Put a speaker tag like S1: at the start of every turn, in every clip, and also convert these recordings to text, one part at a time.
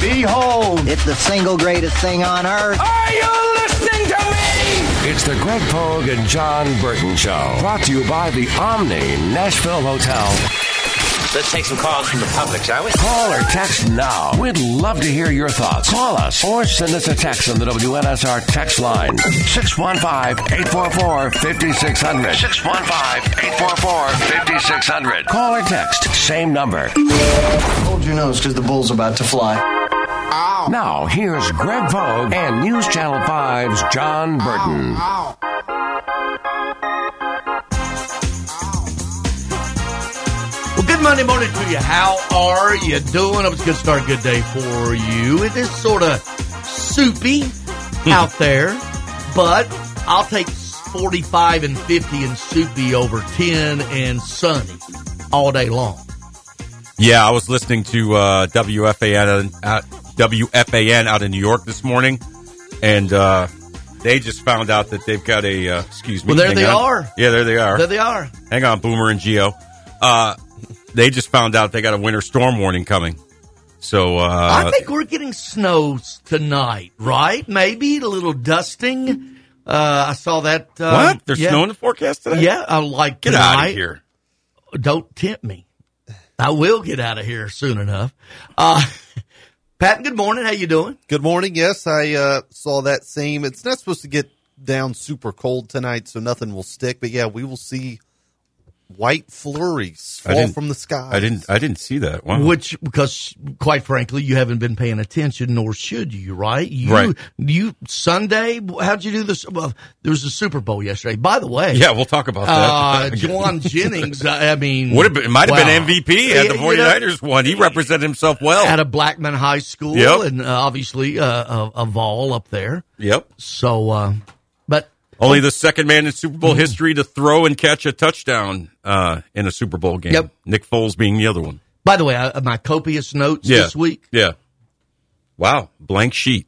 S1: Behold,
S2: It's the single greatest thing on earth.
S1: are you listening to me?
S3: It's the Greg Pogue and Jon Burton Show. Brought to you by the Omni Nashville Hotel.
S4: Let's take some calls from the public, shall we?
S3: Call or text now. We'd love to hear your thoughts. Call us or send us a text on the WNSR text line 615-844-5600. 615-844-5600. Call or text. Same number.
S5: Hold your nose because the bull's about to fly.
S3: Now, here's Greg Pogue and News Channel 5's Jon Burton.
S6: Well, good Monday morning to you. How are you doing? I was going to start good day for you. It is sort of soupy out there, but I'll take 45 and 50 and soupy over 10 and sunny all day long.
S7: Yeah, I was listening to uh, WFAN uh, WFAN out in New York this morning, and uh, they just found out that they've got a. Uh, excuse me.
S6: Well, there they
S7: on.
S6: are.
S7: Yeah, there they are.
S6: There they are.
S7: Hang on, Boomer and Gio. Uh, they just found out they got a winter storm warning coming. So uh,
S6: I think we're getting snows tonight, right? Maybe a little dusting. Uh, I saw that. Uh,
S7: what? There's
S6: yeah.
S7: snow in the forecast today.
S6: Yeah, I like
S7: Get
S6: tonight.
S7: out of here.
S6: Don't tempt me. I will get out of here soon enough. Uh, Pat, good morning. How you doing?
S8: Good morning. Yes, I uh, saw that same. It's not supposed to get down super cold tonight, so nothing will stick. But yeah, we will see white flurries
S7: I
S8: fall from the sky.
S7: I didn't. I didn't see that. Wow.
S6: Which, because quite frankly, you haven't been paying attention, nor should you, right? You,
S7: Right.
S6: You Sunday. How'd you do this? Well, there was a Super Bowl yesterday. By the way,
S7: Yeah, we'll talk about
S6: uh,
S7: that.
S6: Jauan Jennings. I mean,
S7: Would have been, it might have
S6: wow.
S7: been MVP
S6: Yeah,
S7: had the
S6: you know,
S7: 49ers won. He represented himself well.
S6: At a Blackman High School,
S7: Yep.
S6: and uh, obviously uh, a, a Vol up there.
S7: yep.
S6: So, uh, but
S7: Only the second man in Super Bowl history to throw and catch a touchdown uh, in a Super Bowl game.
S6: Yep.
S7: Nick Foles being the other one.
S6: by the way, I, my copious notes
S7: Yeah.
S6: this week.
S7: Yeah. Wow. Blank sheet.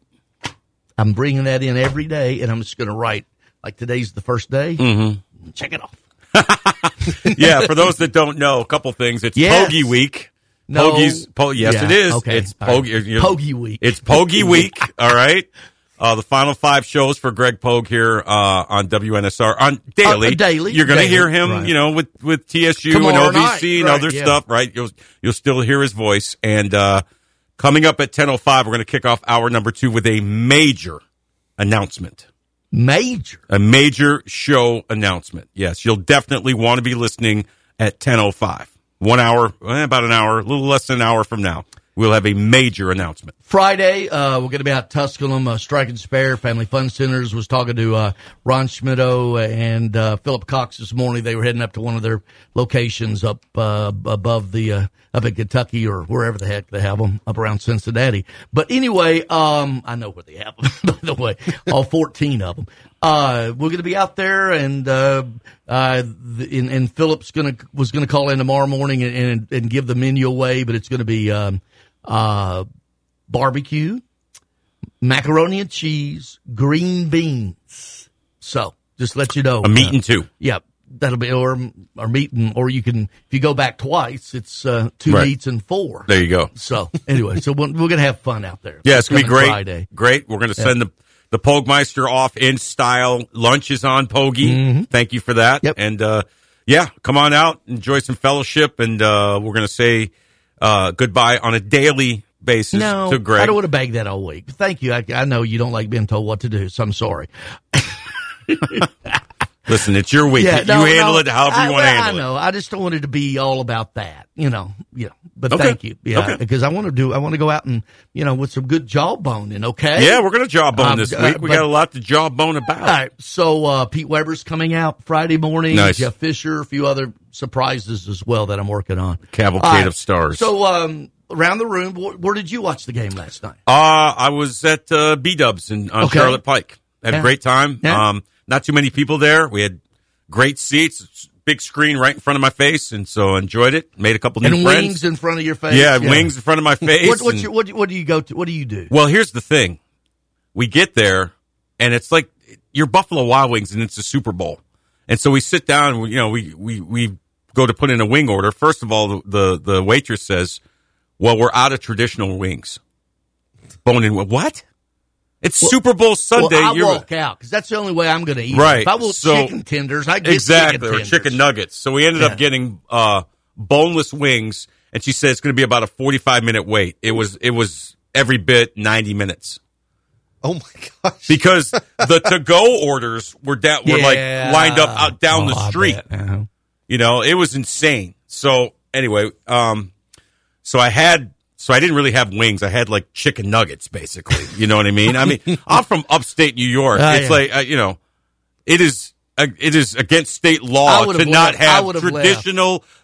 S6: I'm bringing that in every day, and I'm just going to write like today's the first day. Mm-hmm. Check it off.
S7: Yeah. For those that don't know, a couple things. It's
S6: Yes.
S7: Pogie Week.
S6: No.
S7: Pogies. Po- yes,
S6: Yeah,
S7: it is.
S6: okay.
S7: It's
S6: right.
S7: Pogie. you-
S6: Pogie Week.
S7: It's Pogie Week. all right. Uh, the final five shows for Greg Pogue here uh, on WNSR on daily.
S6: Uh, daily,
S7: You're going to hear him,
S6: right.
S7: you know, with with TSU
S6: Tomorrow
S7: and OVC and
S6: right,
S7: other
S6: yeah.
S7: stuff, right? You'll you'll still hear his voice. And uh, coming up at 10:05, we're going to kick off hour number two with a major announcement.
S6: Major.
S7: a major show announcement. Yes, you'll definitely want to be listening at 10:05. One hour, eh, about an hour, a little less than an hour from now, we'll have a major announcement.
S6: Friday, uh, we're going to be out Tusculum, uh, Strike and Spare Family Fun Centers. Was talking to uh, Ron Schmitto and uh, Philip Cox this morning. They were heading up to one of their locations up uh, above the uh, up in Kentucky or wherever the heck they have them up around Cincinnati. But anyway, um, I know where they have them. By the way, all fourteen of them. Uh, we're going to be out there, and uh, uh, and, and Philip's going to was going to call in tomorrow morning and, and and give the menu away, but it's going to be um, uh, barbecue, macaroni and cheese, green beans. So just let you know.
S7: A meat and two.
S6: yeah, that'll be or or meat and or you can if you go back twice, it's uh, two
S7: Right.
S6: meats and four.
S7: There you go.
S6: So anyway, so we're, we're gonna have fun out there.
S7: Yeah, it's gonna be great.
S6: Friday.
S7: Great. We're gonna send the the Pogmeister off in style. Lunch is on Pogie. Thank you for that.
S6: Mm-hmm. Yep.
S7: And uh, yeah, come on out, enjoy some fellowship, and uh, we're gonna say uh, goodbye on a daily basis
S6: No,
S7: to Greg.
S6: I don't want to beg that all week. Thank you. I, I know you don't like being told what to do, so I'm sorry.
S7: Listen, it's your week.
S6: Yeah,
S7: you
S6: no,
S7: handle
S6: no,
S7: it however
S6: I,
S7: you want to handle
S6: I know. I just don't want it to be all about that, you know. Yeah. but
S7: Okay.
S6: thank you, yeah,
S7: Okay.
S6: because I want to do. I want to go out and you know with some good jawboning. Okay.
S7: Yeah, we're gonna jawbone
S6: Um,
S7: this
S6: uh,
S7: week. We
S6: but-
S7: got a lot to jawbone about.
S6: All right. So uh, Pete Weber's coming out Friday morning.
S7: Nice.
S6: Jeff Fisher, a few other surprises as well that I'm working on.
S7: Cavalcade
S6: right.
S7: of stars.
S6: So um, around the room, wh- where did you watch the game last night?
S7: Uh, I was at uh, B Dubs in on
S6: Okay.
S7: Charlotte Pike. Had
S6: Yeah.
S7: a great time.
S6: Yeah.
S7: Um, not too many people there. We had great seats, big screen right in front of my face, and so enjoyed it. Made a couple new
S6: And
S7: friends.
S6: wings in front of your face.
S7: yeah, wings in front of my face.
S6: What, what's
S7: and-
S6: your, what, what do you go to? What do you do?
S7: well, here's the thing: we get there, and it's like you're Buffalo Wild Wings, and it's a Super Bowl, and so we sit down. And we, you know, we we we go to put in a wing order. First of all, the the, the waitress says, "Well, we're out of traditional wings." bone in what? It's Super Bowl Sunday.
S6: Well, I
S7: You're-
S6: walk out because that's the only way I'm going to eat.
S7: Right.
S6: If I want
S7: So-
S6: chicken tenders, I get
S7: exactly
S6: chicken
S7: or chicken nuggets. So we ended
S6: Yeah.
S7: up getting uh, boneless wings, and she said it's going to be about a forty-five minute wait. It was it was every bit ninety minutes
S8: Oh my gosh.
S7: because the to-go orders were down were like lined up out down
S6: Oh,
S7: the street.
S6: Uh-huh.
S7: You know, it was insane. So anyway, um, so I had, so I didn't really have wings. I had like chicken nuggets, basically. You know what I mean? I mean, I'm from upstate New York.
S6: Ah,
S7: it's
S6: yeah.
S7: like, uh, you know, it is, uh, it is against state law to not. Have
S6: would've left.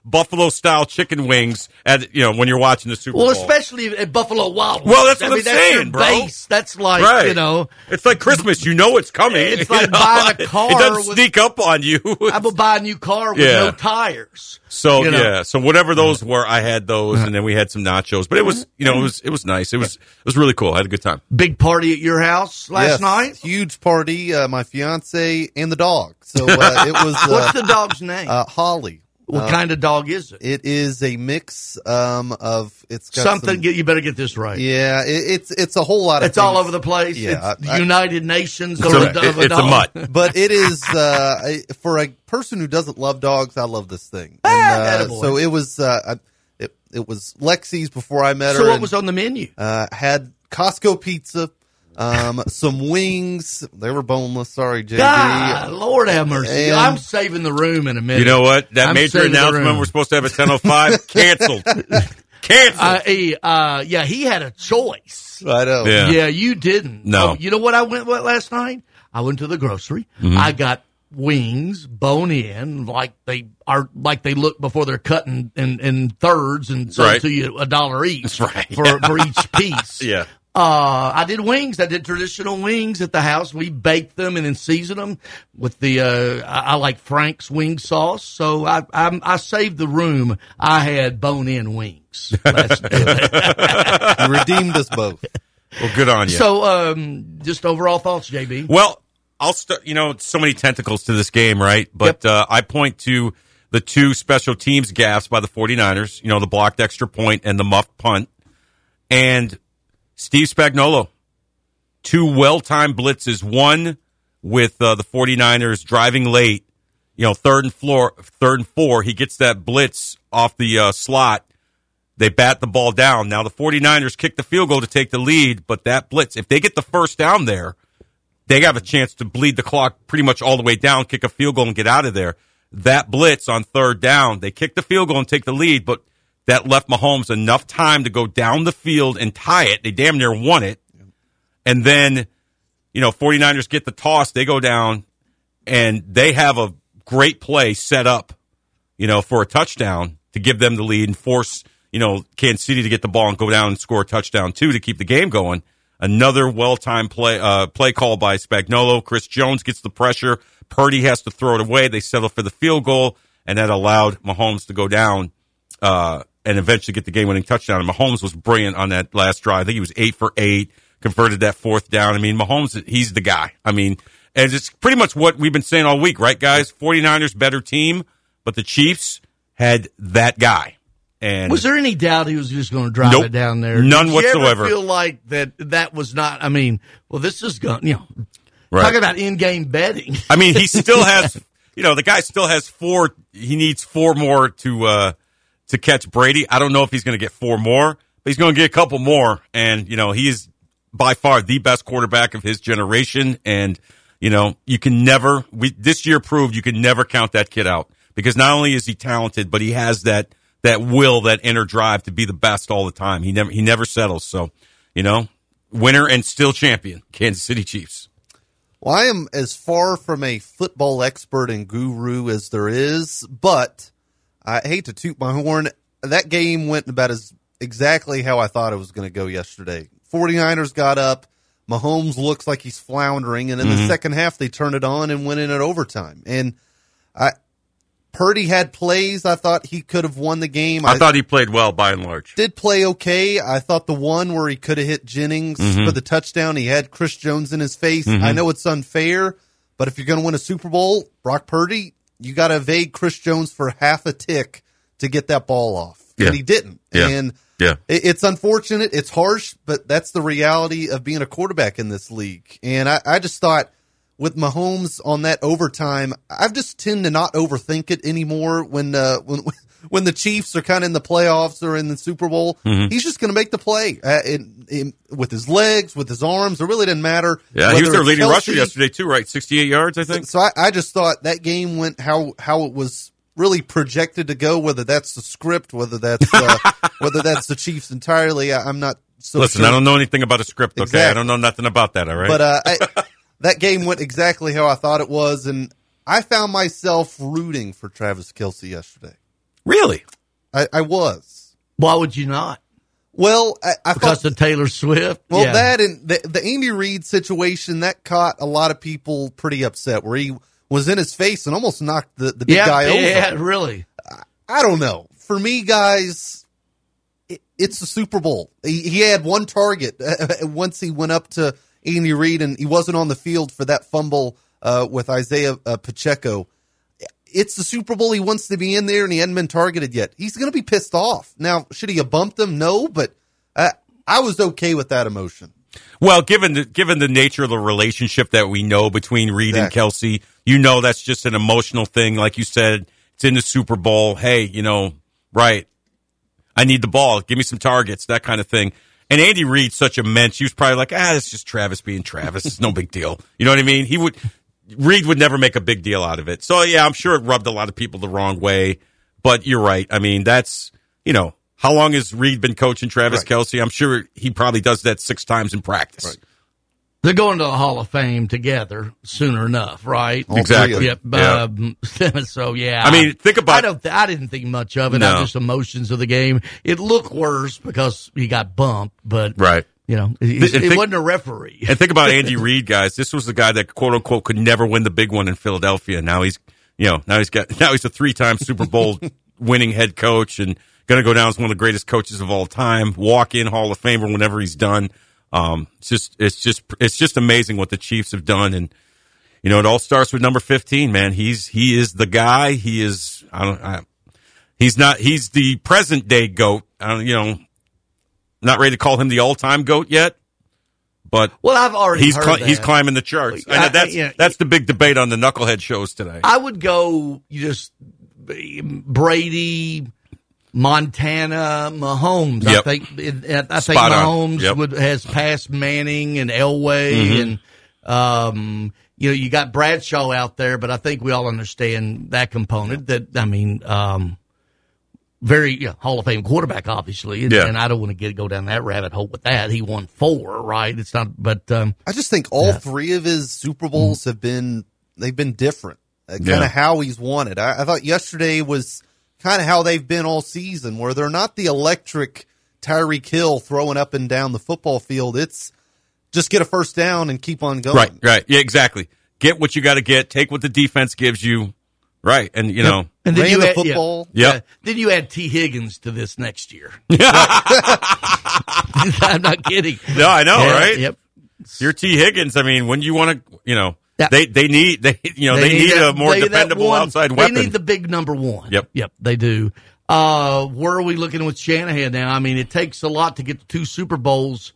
S7: Traditional buffalo style chicken wings at, you know, when you're watching the Super
S6: Well,
S7: Bowl.
S6: especially at Buffalo Wild Wings.
S7: Well, that's what
S6: mean,
S7: I'm
S6: that's
S7: saying,
S6: your
S7: bro.
S6: Base. That's like
S7: right.
S6: you know.
S7: it's like Christmas. You know it's coming.
S6: It's
S7: you
S6: like
S7: know?
S6: buying a car
S7: It doesn't
S6: with-
S7: sneak up on you.
S6: I would buy a new car with
S7: Yeah.
S6: no tires.
S7: So
S6: You know?
S7: yeah, so whatever those were, I had those, and then we had some nachos. But it was, you know, it was it was nice. It was it was really cool. I had a good time.
S6: Big party at your house last
S8: Yes,
S6: night.
S8: Huge party. Uh, my fiance and the dog. So uh, it was
S6: What's
S8: uh,
S6: the dog's name?
S8: uh, Holly.
S6: What kind of dog is it?
S8: It is a mix um, of it's got
S6: Something.
S8: some-
S6: get you better get this right.
S8: yeah, it, it's it's a whole lot of.
S6: It's all over the place.
S8: Yeah,
S6: it's
S8: I-
S6: United Nations.
S7: It's
S6: of
S7: a,
S6: a, of a
S7: it's a mutt.
S8: but it is uh, for a person who doesn't love dogs. I love this thing. And,
S6: Ah,
S8: uh, so it was uh, it it was Lexi's before I met her.
S6: So what
S8: and,
S6: was on the menu?
S8: uh, had Costco pizza, um, some wings. They were boneless. Sorry, JD.
S6: God, Lord have mercy.
S8: And-
S6: I'm saving the room in a minute.
S7: You know what? That
S6: I'm
S7: major announcement we're supposed to have at ten oh five canceled. canceled.
S6: Uh, he, uh, yeah, he had a choice.
S8: I know.
S7: Yeah.
S6: Yeah, you didn't.
S7: No.
S6: Oh, you know what I went with last night? I went to the grocery.
S7: Mm-hmm.
S6: I got wings, bone in, like they are, like they look before they're cut in, in, in thirds and sold
S7: Right.
S6: to you a dollar each
S7: right.
S6: for, for each piece.
S7: yeah.
S6: Uh, I did wings. I did traditional wings at the house. We baked them and then seasoned them with the, uh, I, I like Frank's wing sauce. So I, I, I saved the room. I had bone in wings. last.
S8: You redeemed us both.
S7: Well, good on you.
S6: So, um, just overall thoughts, JB.
S7: Well, I'll start. You know, so many tentacles to this game, right? But uh, I point to the two special teams gaffes by the 49ers, you know, the blocked extra point and the muffed punt. And Steve Spagnuolo, two well timed blitzes, one with uh, the 49ers driving late, you know, third and floor, third and four. He gets that blitz off the uh, slot. They bat the ball down. Now the 49ers kick the field goal to take the lead, but that blitz, if they get the first down there, they have a chance to bleed the clock pretty much all the way down, kick a field goal and get out of there. That blitz on third down, they kick the field goal and take the lead, but that left Mahomes enough time to go down the field and tie it. They damn near won it. And then, you know, 49ers get the toss, they go down and they have a great play set up, you know, for a touchdown to give them the lead and force, you know, Kansas City to get the ball and go down and score a touchdown too to keep the game going. Another well-timed play, uh, play call by Spagnuolo. Chris Jones gets the pressure. Purdy has to throw it away. They settle for the field goal, and that allowed Mahomes to go down, uh, and eventually get the game-winning touchdown. And Mahomes was brilliant on that last drive. I think he was eight for eight, converted that fourth down. I mean, Mahomes, he's the guy. I mean, and it's pretty much what we've been saying all week, right, guys? 49ers better team, but the Chiefs had that guy. And
S6: Was there any doubt he was just going to drive
S7: Nope.
S6: it down there?
S7: None
S6: Did you ever
S7: whatsoever.
S6: feel like that that was not, I mean, well, this is going, you know,
S7: Right.
S6: talk about in-game betting.
S7: I mean, he still has, you know, the guy still has four. He needs four more to uh to catch Brady. I don't know if he's going to get four more, but he's going to get a couple more. And you know, he is by far the best quarterback of his generation. And you know, you can never. We this year proved you can never count that kid out because not only is he talented, but he has that that will, that inner drive to be the best all the time. He never he never settles. So, you know, winner and still champion, Kansas City Chiefs.
S8: Well, I am as far from a football expert and guru as there is, but I hate to toot my horn. That game went about as exactly how I thought it was going to go yesterday. 49ers got up. Mahomes looks like he's floundering, and in the second half they turned it on and went in at overtime. And I Purdy had plays I thought he could have won the game.
S7: I thought he played well by and large.
S8: did play okay. I thought the one where he could have hit Jennings
S7: Mm-hmm.
S8: for the touchdown, he had Chris Jones in his face. I know it's unfair, but if you're going to win a Super Bowl, Brock Purdy, you got to evade Chris Jones for half a tick to get that ball off.
S7: Yeah.
S8: And he didn't.
S7: Yeah.
S8: And
S7: Yeah.
S8: It- It's unfortunate. It's harsh, but that's the reality of being a quarterback in this league. And I, I just thought with Mahomes on that overtime, I've just tend to not overthink it anymore. When uh, when when the Chiefs are kind of in the playoffs or in the Super Bowl,
S7: Mm-hmm.
S8: he's just going to make the play uh, in, in, with his legs, with his arms. It really didn't matter.
S7: Yeah, he was their leading rusher yesterday too, right? Sixty-eight yards, I think.
S8: so I, I just thought that game went how how it was really projected to go. Whether that's the script, whether that's uh, whether that's the Chiefs entirely, I, I'm not so.
S7: Listen,
S8: sure.
S7: I don't know anything about a script. Okay, I don't know nothing about that. All right,
S8: But uh, I, that game went exactly how I thought it was, and I found myself rooting for Travis Kelce yesterday.
S7: Really,
S8: I, I was.
S6: Why would you not?
S8: Well, I, I
S6: Because
S8: thought.
S6: of Taylor Swift.
S8: well,
S6: Yeah.
S8: that and the, the Andy Reid situation that caught a lot of people pretty upset, where he was in his face and almost knocked the, the big
S6: yeah,
S8: guy over.
S6: yeah, really.
S8: I don't know. For me, guys, it, it's the Super Bowl. He, he had one target once he went up to Andy Reid, and he wasn't on the field for that fumble uh, with Isiah uh, Pacheco. It's the Super Bowl. He wants to be in there, and he hadn't been targeted yet. He's going to be pissed off. Now, should he have bumped him? No, but uh, I was okay with that emotion.
S7: Well, given the given the nature of the relationship that we know between Reid and Kelce, you know that's just an emotional thing. Like you said, it's in the Super Bowl. Hey, you know, right? I need the ball. Give me some targets, that kind of thing. And Andy Reid's such a mensch. He was probably like, ah, it's just Travis being Travis. It's no big deal. You know what I mean? He would Reid would never make a big deal out of it. So yeah, I'm sure it rubbed a lot of people the wrong way. But you're right. I mean, that's you know, how long has Reid been coaching Travis
S8: Right.
S7: Kelce? I'm sure he probably does that six times in practice.
S8: Right.
S6: They're going to the Hall of Fame together sooner enough, right?
S7: Exactly.
S8: of them.
S6: Yep. Um, so yeah.
S7: I mean, think about-
S6: I don't. I didn't think much of it.
S7: No.
S6: I just emotions of the game. It looked worse because he got bumped, but
S7: Right.
S6: You know, it,
S7: Th- and
S6: it
S7: think-
S6: wasn't a referee.
S7: And think about Andy Reid, guys. This was the guy that quote unquote could never win the big one in Philadelphia. Now he's, you know, now he's got, now he's a three time Super Bowl winning head coach and going to go down as one of the greatest coaches of all time. Walk in Hall of Famer whenever he's done. Um, it's just, it's just, it's just amazing what the Chiefs have done. And, you know, it all starts with number 15, man. He's, he is the guy. He is, I don't, I, he's not, he's the present day GOAT. I don't, you know, not ready to call him the all time GOAT yet, but
S6: well, I've already
S7: he's
S6: that.
S7: he's climbing the charts.
S6: I-
S7: And
S6: I-
S7: that's
S6: yeah.
S7: that's the big debate on the knucklehead shows today.
S6: I would go you just Brady, Montana, Mahomes. I think I think
S7: Spot.
S6: Mahomes
S7: Yep.
S6: would has passed Manning and Elway and um you know you got Bradshaw out there, but I think we all understand that component. That I mean. um very yeah, Hall of Fame quarterback, obviously, and,
S7: Yeah.
S6: and I don't want to get go down that rabbit hole with that. He won four, right? It's not, but um,
S8: I just think all three of his Super Bowls have been they've been different. Uh, kind of
S7: Yeah.
S8: how he's won it. I, I thought yesterday was kind of how they've been all season, where they're not the electric Tyreek Hill throwing up and down the football field. It's just get a first down and keep on going.
S7: Right, right, yeah, exactly. Get what you got to get. Take what the defense gives you. Right, and you know,
S6: and then you
S8: the
S6: add, yeah.
S8: football.
S7: Yep.
S6: Yeah. Then you add Tee Higgins to this next year. I'm not kidding.
S7: no, I know,
S6: Yeah,
S7: right?
S6: Yep.
S7: You're T Higgins. I mean, when you want to, you know,
S6: Yeah.
S7: they they need they you know they, need,
S6: that-
S7: a more
S6: they-
S7: dependable
S6: one-
S7: outside weapon.
S6: they need the big number one.
S7: Yep.
S6: Yep. They do. Uh, where are we looking with Shanahan now? I mean, it takes a lot to get to two Super Bowls.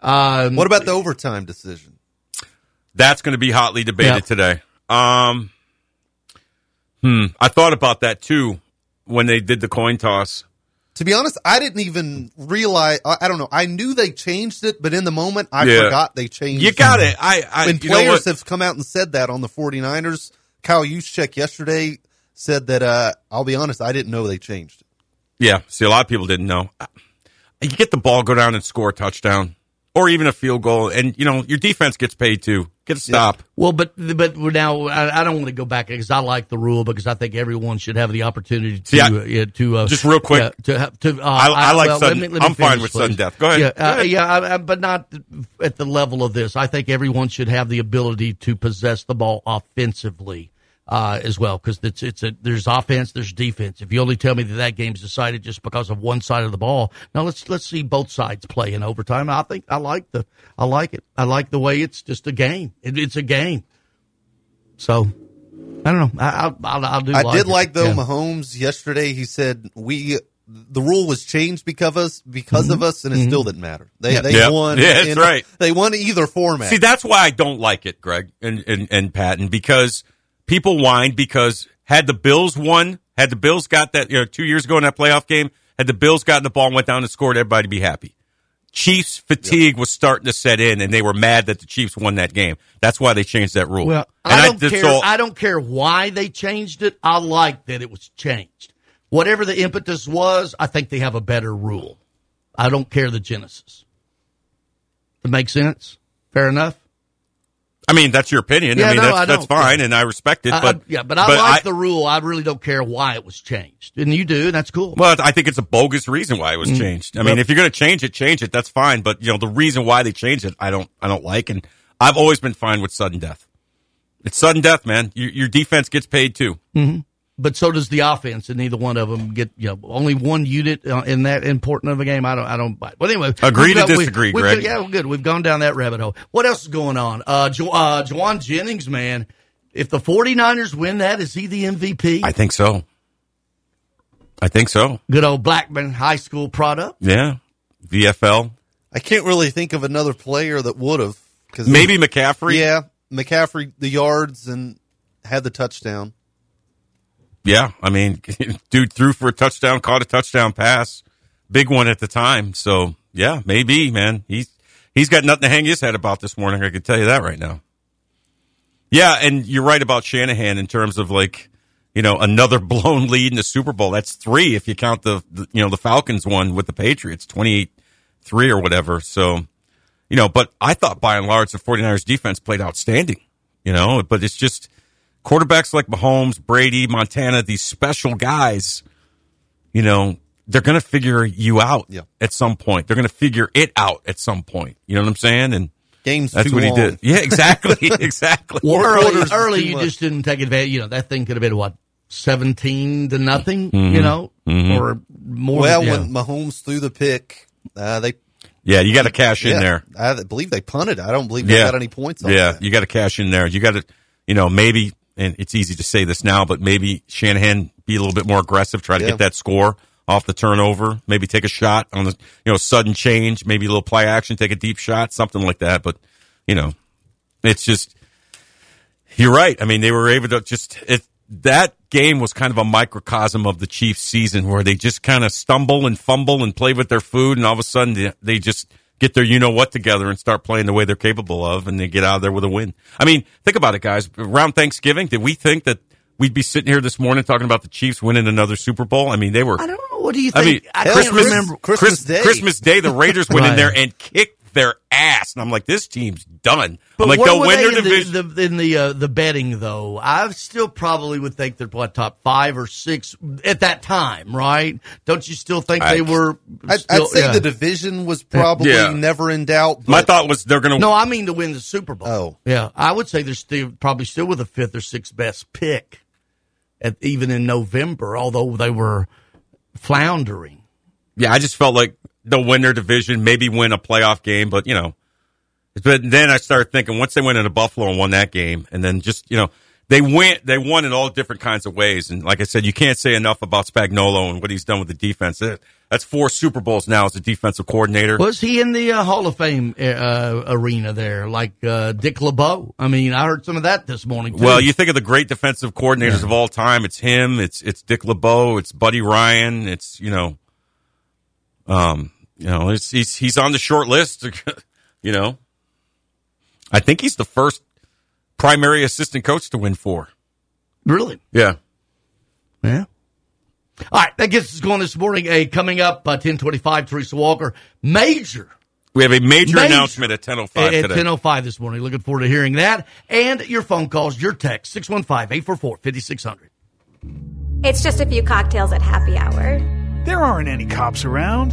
S6: Um,
S8: What about the overtime decision?
S7: That's going to be hotly debated
S6: Yeah.
S7: today. Um, hmm. I thought about that too when they did the coin toss.
S8: To be honest, I didn't even realize. I, I don't know. I knew they changed it, but in the moment, I
S7: Yeah.
S8: forgot they changed. It.
S7: You got it. I, I you know
S8: players have come out and said that on the 49ers. Kyle Juszczyk yesterday said that. Uh, I'll be honest, I didn't know they changed it.
S7: Yeah. See, a lot of people didn't know. You get the ball, go down and score a touchdown, or even a field goal, and you know your defense gets paid too. Get a stop.
S6: Well, but but now I, I don't want to go back because I like the rule because I think everyone should have the opportunity to
S7: See, I-
S6: uh, yeah, to uh,
S7: Just real quick.
S6: yeah, to to. Uh,
S7: I- I like
S6: well,
S7: sudden-
S6: let me- let me
S7: I'm fine
S6: finish,
S7: with sudden death. Go ahead.
S6: Yeah,
S7: Go
S6: uh,
S7: ahead.
S6: yeah, but not at the level of this. I think everyone should have the ability to possess the ball offensively. Uh, as well, because it's it's a there's offense, there's defense. If you only tell me that that game's decided just because of one side of the ball, now let's let's see both sides play in overtime. I think I like the I like it. I like the way it's just a game. It, it's a game. So I don't know. I, I'll, I'll, I'll do.
S8: I
S6: like
S8: did
S6: it.
S8: like though
S6: Yeah.
S8: Mahomes yesterday. He said we the rule was changed because of us, because of us, and it still didn't matter. They they
S7: Yeah.
S8: won.
S7: Yeah, that's
S8: in-
S7: right.
S8: They won either format.
S7: See, that's why I don't like it, Greg and, and, and Patton, because people whined because had the Bills won, had the Bills got that, you know, two years ago in that playoff game, had the Bills gotten the ball and went down and scored, everybody be happy. Chiefs fatigue was starting to set in and they were mad that the Chiefs won that game. That's why they changed that rule.
S6: Well,
S7: And
S6: I don't
S7: that's
S6: care.
S7: all-
S6: I don't care why they changed it. I like that it was changed. Whatever the impetus was, I think they have a better rule. I don't care the genesis. That makes sense. Fair enough.
S7: I mean, that's your opinion.
S6: Yeah,
S7: I mean,
S6: no,
S7: that's,
S6: I
S7: that's fine and I respect it, but
S6: I- yeah, but I like the rule. I really don't care why it was changed, and you do, and that's cool.
S7: Well, I think it's a bogus reason why it was mm. changed. I mean.
S6: Yep.
S7: if you're going to change it, change it. That's fine. But you know, the reason why they changed it, I don't, I don't like. And I've always been fine with sudden death. It's sudden death, man. Your, your defense gets paid too. Mm-hmm.
S6: But so does the offense, and neither one of them get you know only one unit uh, in that important of a game. I don't, I don't. buy it. But anyway,
S7: Agree
S6: we've
S7: to
S6: got-
S7: disagree,
S6: we've
S7: Greg.
S6: got- yeah, well, good. We've gone down that rabbit hole. What else is going on? Uh, jo- uh, Jauan Jennings, man. If the 49ers win that, is he the MVP?
S7: I think so. I think so.
S6: Good old Blackman High School product.
S7: Yeah. VFL.
S8: I can't really think of another player that would have. Cause
S7: Maybe McCaffrey.
S8: yeah, McCaffrey the yards and had the touchdown.
S7: Yeah. I mean, dude threw for a touchdown, caught a touchdown pass. Big one at the time. So yeah, maybe, man. He's, he's got nothing to hang his head about this morning. I can tell you that right now. Yeah. And you're right about Shanahan in terms of like, you know, another blown lead in the Super Bowl. That's three if you count the, the you know, the Falcons one with the Patriots, 28 3 or whatever. So, you know, but I thought by and large the 49ers defense played outstanding, you know, but it's just quarterbacks like Mahomes, Brady, Montana, these special guys, you know, they're going to figure you out
S8: Yeah.
S7: at some point. They're going to figure it out at some point. You know what I'm saying? And
S8: Game's
S7: that's
S8: too
S7: what
S8: long.
S7: he did. Yeah, exactly. exactly.
S8: Four
S6: early, early you
S8: much.
S6: just didn't take advantage. You know, that thing could have been what seventeen to nothing.
S7: Mm-hmm.
S6: You know, or more.
S8: Well,
S6: than, yeah.
S8: when Mahomes threw the pick, uh, they
S7: Yeah, you got to cash in there.
S8: I believe they punted. I don't believe they got any points. on
S7: Yeah,
S8: that.
S7: you got to cash in there. You got to, you know, maybe, and it's easy to say this now, but maybe Shanahan be a little bit more aggressive, try to
S8: Yeah.
S7: get that score off the turnover, maybe take a shot on the, you know, sudden change, maybe a little play action, take a deep shot, something like that. But, you know, it's just, you're right. I mean, they were able to just, it, that game was kind of a microcosm of the Chiefs season where they just kind of stumble and fumble and play with their food and all of a sudden they, they just get their you know what together and start playing the way they're capable of and they get out of there with a win. I mean, think about it guys. Around Thanksgiving, did we think that we'd be sitting here this morning talking about the Chiefs winning another Super Bowl? I mean, they were
S6: I don't know. What do you think?
S7: I mean,
S6: I
S7: Christmas,
S6: remember.
S8: Christmas Day.
S7: Christmas Day, the Raiders went in there and kicked their ass, and I'm like, this team's done.
S6: But
S7: I'm like,
S6: where
S7: they'll win
S6: they
S7: their
S6: in
S7: division.
S6: the, the, in the uh, the betting though? I still probably would think they're what top five or six at that time, right? Don't you still think
S7: I-
S6: they were?
S8: I'd,
S6: still,
S8: I'd say
S6: yeah.
S8: the division was probably
S7: Yeah.
S8: never in doubt. But
S7: My thought was they're going to.
S6: No, I mean to win the Super Bowl.
S8: Oh.
S6: yeah, I would say they're still probably still with the fifth or sixth best pick, at, even in November. Although they were floundering.
S7: Yeah, I just felt like they'll win their division, maybe win a playoff game, but you know. But then I started thinking once they went into Buffalo and won that game, and then just you know they went they won in all different kinds of ways, and like I said, you can't say enough about Spagnuolo and what he's done with the defense. That's four Super Bowls now as a defensive coordinator.
S6: Was he in the uh, Hall of Fame uh, arena there, like uh, Dick LeBeau? I mean, I heard some of that this morning. Too.
S7: Well, you think of the great defensive coordinators of all time. It's him. It's it's Dick LeBeau. It's Buddy Ryan. It's you know, um, you know, it's, he's he's on the short list. you know, I think he's the first primary assistant coach to win four.
S6: really?
S7: Yeah.
S6: Yeah. All right, that gets us going this morning. A coming up, uh, ten twenty-five. Teresa Walker, major
S7: We have a major,
S6: Major.
S7: announcement at ten oh five
S6: at
S7: today.
S6: ten oh five this morning. Looking forward to hearing that and your phone calls, your text 615-844-5600.
S9: It's just a few cocktails at happy hour.
S1: There aren't any cops around.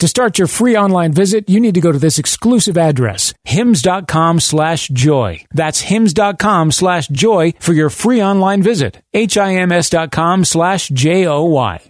S10: To start your free online visit, you need to go to this exclusive address, hims.com slash joy. That's hims.com slash joy for your free online visit. H-I-M-S dot com slash J-O-Y.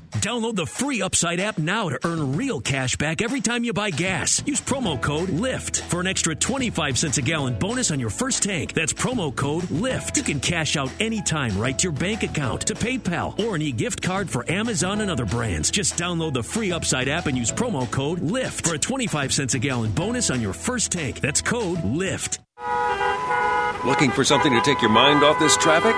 S11: Download the free Upside app now to earn real cash back every time you buy gas. Use promo code LIFT for an extra 25 cents a gallon bonus on your first tank. That's promo code LIFT. You can cash out anytime right to your bank account, to PayPal, or an gift card for Amazon and other brands. Just download the free Upside app and use promo code LIFT for a 25 cents a gallon bonus on your first tank. That's code LIFT.
S12: Looking for something to take your mind off this traffic?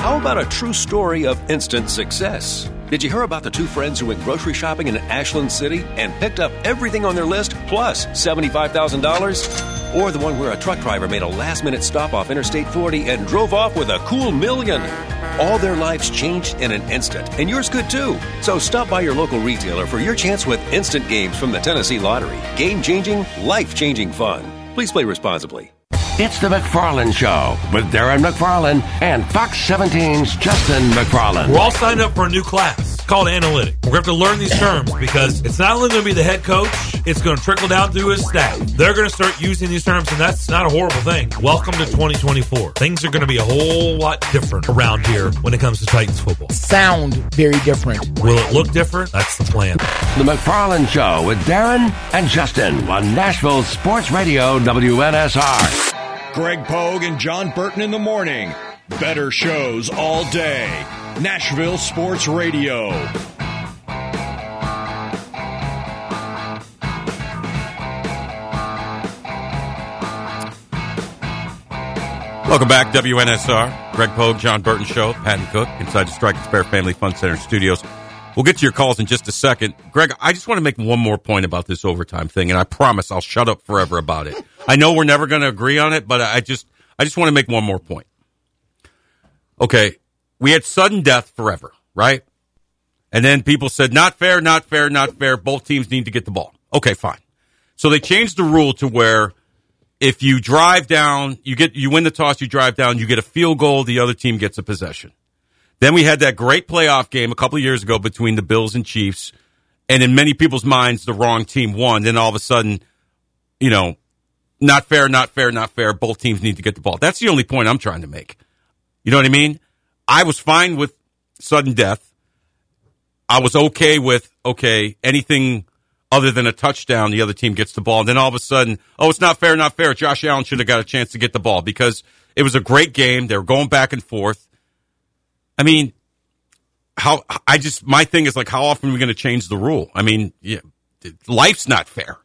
S12: How about a true story of instant success? Did you hear about the two friends who went grocery shopping in Ashland City and picked up everything on their list plus $75,000? Or the one where a truck driver made a last minute stop off Interstate 40 and drove off with a cool million? All their lives changed in an instant, and yours could too. So stop by your local retailer for your chance with instant games from the Tennessee Lottery. Game changing, life changing fun. Please play responsibly.
S3: It's the McFarland Show with Darren McFarland and Fox 17's Justin McFarland.
S13: We're all signed up for a new class called analytic. We're going to have to learn these terms because it's not only going to be the head coach, it's going to trickle down through his staff. They're going to start using these terms, and that's not a horrible thing. Welcome to 2024. Things are going to be a whole lot different around here when it comes to Titans football.
S14: Sound very different.
S13: Will it look different? That's the plan.
S3: The McFarland Show with Darren and Justin on Nashville Sports Radio WNSR.
S15: Greg Pogue and Jon Burton in the morning. Better shows all day. Nashville Sports Radio.
S7: Welcome back, WNSR. Greg Pogue, Jon Burton Show, Patton Cook, inside the Strike and Spare Family Fun Center studios. We'll get to your calls in just a second. Greg, I just want to make one more point about this overtime thing, and I promise I'll shut up forever about it. I know we're never going to agree on it, but I just I just want to make one more point. Okay, we had sudden death forever, right? And then people said, not fair, not fair, not fair. Both teams need to get the ball. Okay, fine. So they changed the rule to where if you drive down, you get you win the toss, you drive down, you get a field goal, the other team gets a possession. Then we had that great playoff game a couple of years ago between the Bills and Chiefs, and in many people's minds, the wrong team won. Then all of a sudden, you know, not fair, not fair, not fair. Both teams need to get the ball. That's the only point I'm trying to make. You know what I mean? I was fine with sudden death. I was okay with okay anything other than a touchdown. The other team gets the ball, and then all of a sudden, oh, it's not fair, not fair. Josh Allen should have got a chance to get the ball because it was a great game. They were going back and forth. I mean, how I just my thing is like, how often are we going to change the rule? I mean, yeah, life's not fair.